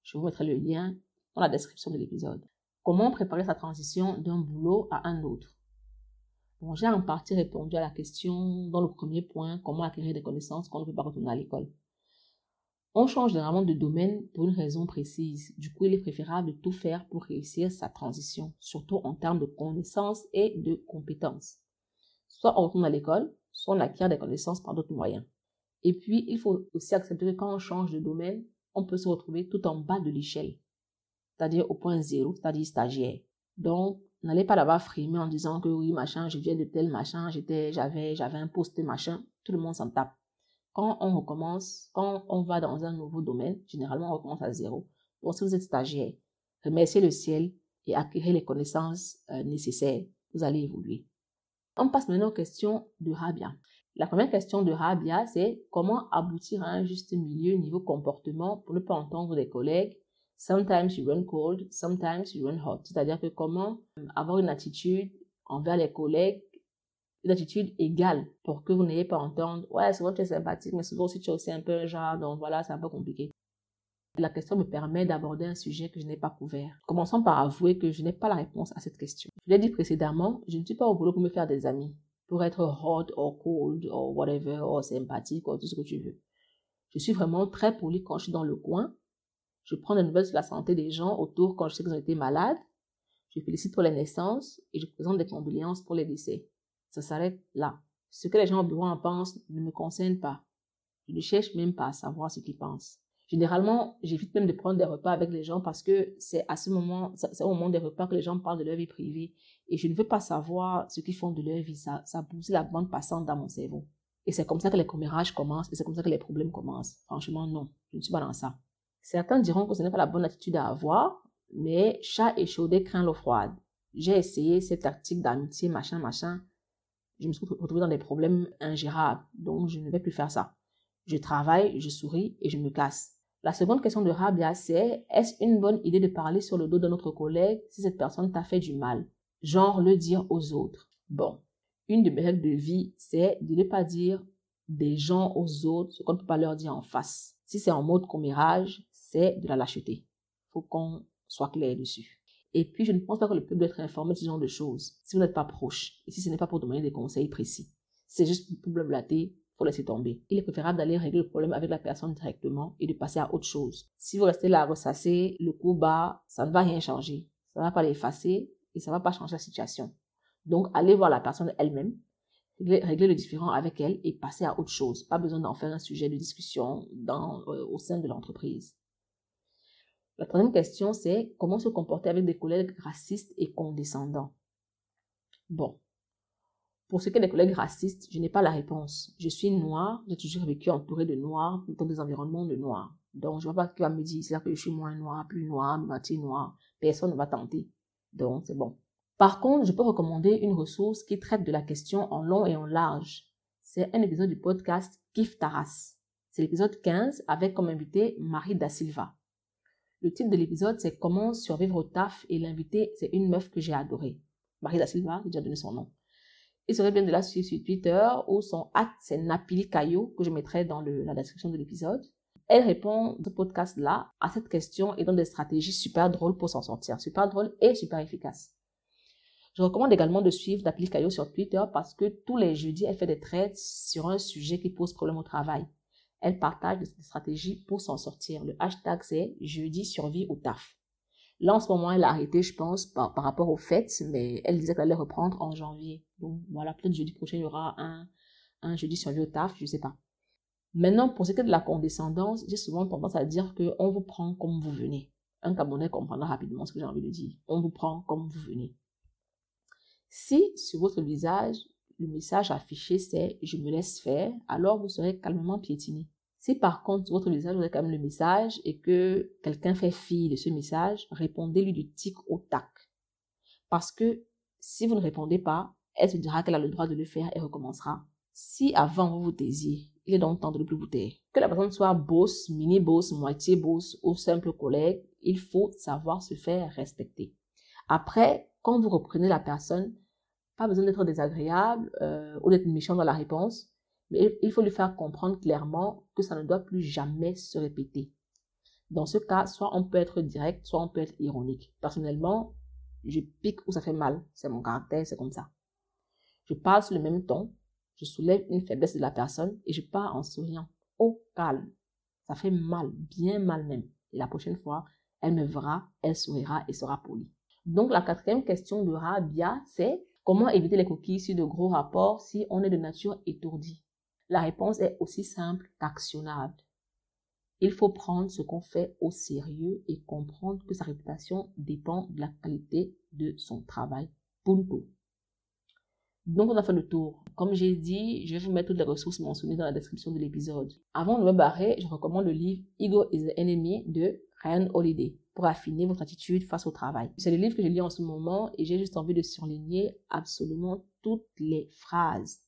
Je vous mettrai le lien dans la description de l'épisode. Comment préparer sa transition d'un boulot à un autre? Bon, j'ai en partie répondu à la question dans le premier point, comment acquérir des connaissances quand on ne peut pas retourner à l'école. On change généralement de domaine pour une raison précise. Du coup, il est préférable de tout faire pour réussir sa transition, surtout en termes de connaissances et de compétences. Soit on retourne à l'école, soit on acquiert des connaissances par d'autres moyens. Et puis, il faut aussi accepter que quand on change de domaine, on peut se retrouver tout en bas de l'échelle, c'est-à-dire au point zéro, c'est-à-dire stagiaire. Donc, n'allez pas là-bas frimer en disant que oui, machin, je viens de tel machin, j'étais, j'avais, j'avais un poste machin, tout le monde s'en tape. Quand on recommence, quand on va dans un nouveau domaine, généralement on recommence à zéro. Bon, si vous êtes stagiaire, remerciez le ciel et acquérez les connaissances euh, nécessaires. Vous allez évoluer. On passe maintenant aux questions de Rabia. La première question de Rabia, c'est comment aboutir à un juste milieu niveau comportement pour ne pas entendre des collègues? Sometimes you run cold, sometimes you run hot. C'est-à-dire que comment euh, avoir une attitude envers les collègues, une attitude égale pour que vous n'ayez pas à entendre, ouais, souvent tu es sympathique, mais souvent aussi tu es aussi un peu un genre, donc voilà, c'est un peu compliqué. La question me permet d'aborder un sujet que je n'ai pas couvert. Commençons par avouer que je n'ai pas la réponse à cette question. Je l'ai dit précédemment, je ne suis pas au boulot pour me faire des amis, pour être hot or cold or whatever, or sympathique, ou tout ce que tu veux. Je suis vraiment très poli quand je suis dans le coin je prends des nouvelles sur la santé des gens autour quand je sais qu'ils ont été malades. Je félicite pour les naissances et je présente des condoléances pour les décès. Ça s'arrête là. Ce que les gens au bureau en pensent ne me concerne pas. Je ne cherche même pas à savoir ce qu'ils pensent. Généralement, j'évite même de prendre des repas avec les gens parce que c'est à ce moment, c'est au moment des repas que les gens parlent de leur vie privée et je ne veux pas savoir ce qu'ils font de leur vie. Ça, ça la bande passante dans mon cerveau. Et c'est comme ça que les commérages commencent et c'est comme ça que les problèmes commencent. Franchement, non. Je ne suis pas dans ça. Certains diront que ce n'est pas la bonne attitude à avoir, mais chat échaudé craint l'eau froide. J'ai essayé cette tactique d'amitié, machin, machin. Je me suis retrouvée dans des problèmes ingérables, donc je ne vais plus faire ça. Je travaille, je souris et je me casse. La seconde question de Rabia, c'est est-ce une bonne idée de parler sur le dos de notre collègue si cette personne t'a fait du mal? Genre le dire aux autres. Bon, une de mes règles de vie, c'est de ne pas dire des gens aux autres ce qu'on ne peut pas leur dire en face. Si c'est en mode commérage, c'est de la lâcheté. faut qu'on soit clair dessus. Et puis, je ne pense pas que le peuple doit être informé de ce genre de choses si vous n'êtes pas proche et si ce n'est pas pour demander des conseils précis. C'est juste pour blablater, faut laisser tomber. Il est préférable d'aller régler le problème avec la personne directement et de passer à autre chose. Si vous restez là à ressasser le coup bas, ça ne va rien changer. Ça ne va pas l'effacer et ça ne va pas changer la situation. Donc, allez voir la personne elle-même, régler, le différent avec elle et passer à autre chose. Pas besoin d'en faire un sujet de discussion dans, euh, au sein de l'entreprise. La troisième question, c'est comment se comporter avec des collègues racistes et condescendants. Bon, pour ce qui est des collègues racistes, je n'ai pas la réponse. Je suis noire, j'ai toujours vécu entourée de noirs, dans des environnements de noirs. Donc, je ne vois pas qui va me dire, c'est-à-dire que je suis moins noire, plus noire, moitié noire. Personne ne va tenter. Donc, c'est bon. Par contre, je peux recommander une ressource qui traite de la question en long et en large. C'est un épisode du podcast Kif Taras. C'est l'épisode 15 avec comme invité Marie Da Silva. Le titre de l'épisode, c'est Comment survivre au taf et l'invité, c'est une meuf que j'ai adorée. Marie da Silva, j'ai déjà donné son nom. il serait bien de la suivre sur Twitter où son hâte, c'est Napili Caillou, que je mettrai dans la description de l'épisode. Elle répond ce podcast-là à cette question et donne des stratégies super drôles pour s'en sortir. Super drôles et super efficaces. Je recommande également de suivre Napili Caillou sur Twitter parce que tous les jeudis, elle fait des trades sur un sujet qui pose problème au travail. Elle partage des stratégies pour s'en sortir. Le hashtag, c'est jeudi survie au taf. Là, en ce moment, elle a arrêté, je pense, par, par rapport aux fêtes, mais elle disait qu'elle allait reprendre en janvier. Donc voilà, peut-être jeudi prochain, il y aura un, un jeudi survie au taf, je sais pas. Maintenant, pour ce qui est de la condescendance, j'ai souvent tendance à dire qu'on vous prend comme vous venez. Un Camerounais comprendra rapidement ce que j'ai envie de dire. On vous prend comme vous venez. Si sur votre visage, le message affiché c'est je me laisse faire, alors vous serez calmement piétiné. Si par contre votre visage vous avez quand même le message et que quelqu'un fait fi de ce message, répondez-lui du tic au tac. Parce que si vous ne répondez pas, elle se dira qu'elle a le droit de le faire et recommencera. Si avant vous vous taisiez, il est donc temps de ne plus vous taire. Que la personne soit boss, mini-boss, moitié boss ou simple collègue, il faut savoir se faire respecter. Après, quand vous reprenez la personne, pas besoin d'être désagréable euh, ou d'être méchant dans la réponse, mais il faut lui faire comprendre clairement que ça ne doit plus jamais se répéter. Dans ce cas, soit on peut être direct, soit on peut être ironique. Personnellement, je pique où ça fait mal. C'est mon caractère, c'est comme ça. Je parle sur le même ton, je soulève une faiblesse de la personne et je pars en souriant. Au calme. Ça fait mal, bien mal même. Et la prochaine fois, elle me verra, elle sourira et sera polie. Donc la quatrième question de Rabia, c'est comment éviter les coquilles sur de gros rapports si on est de nature étourdie? La réponse est aussi simple qu'actionnable. Il faut prendre ce qu'on fait au sérieux et comprendre que sa réputation dépend de la qualité de son travail. Punto. Donc, on a fait le tour. Comme j'ai dit, je vais vous mettre toutes les ressources mentionnées dans la description de l'épisode. Avant de me barrer, je recommande le livre Ego is the Enemy de Ryan Holiday pour affiner votre attitude face au travail. C'est le livre que je lis en ce moment et j'ai juste envie de surligner absolument toutes les phrases.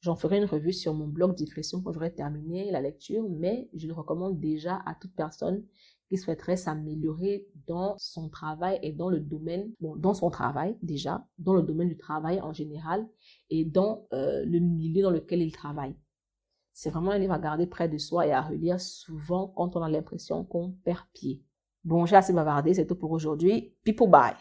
J'en ferai une revue sur mon blog d'expression quand j'aurai terminé la lecture, mais je le recommande déjà à toute personne qui souhaiterait s'améliorer dans son travail et dans le domaine, bon, dans son travail déjà, dans le domaine du travail en général et dans euh, le milieu dans lequel il travaille. C'est vraiment un livre à garder près de soi et à relire souvent quand on a l'impression qu'on perd pied. Bon, j'ai assez bavardé, c'est tout pour aujourd'hui. People bye.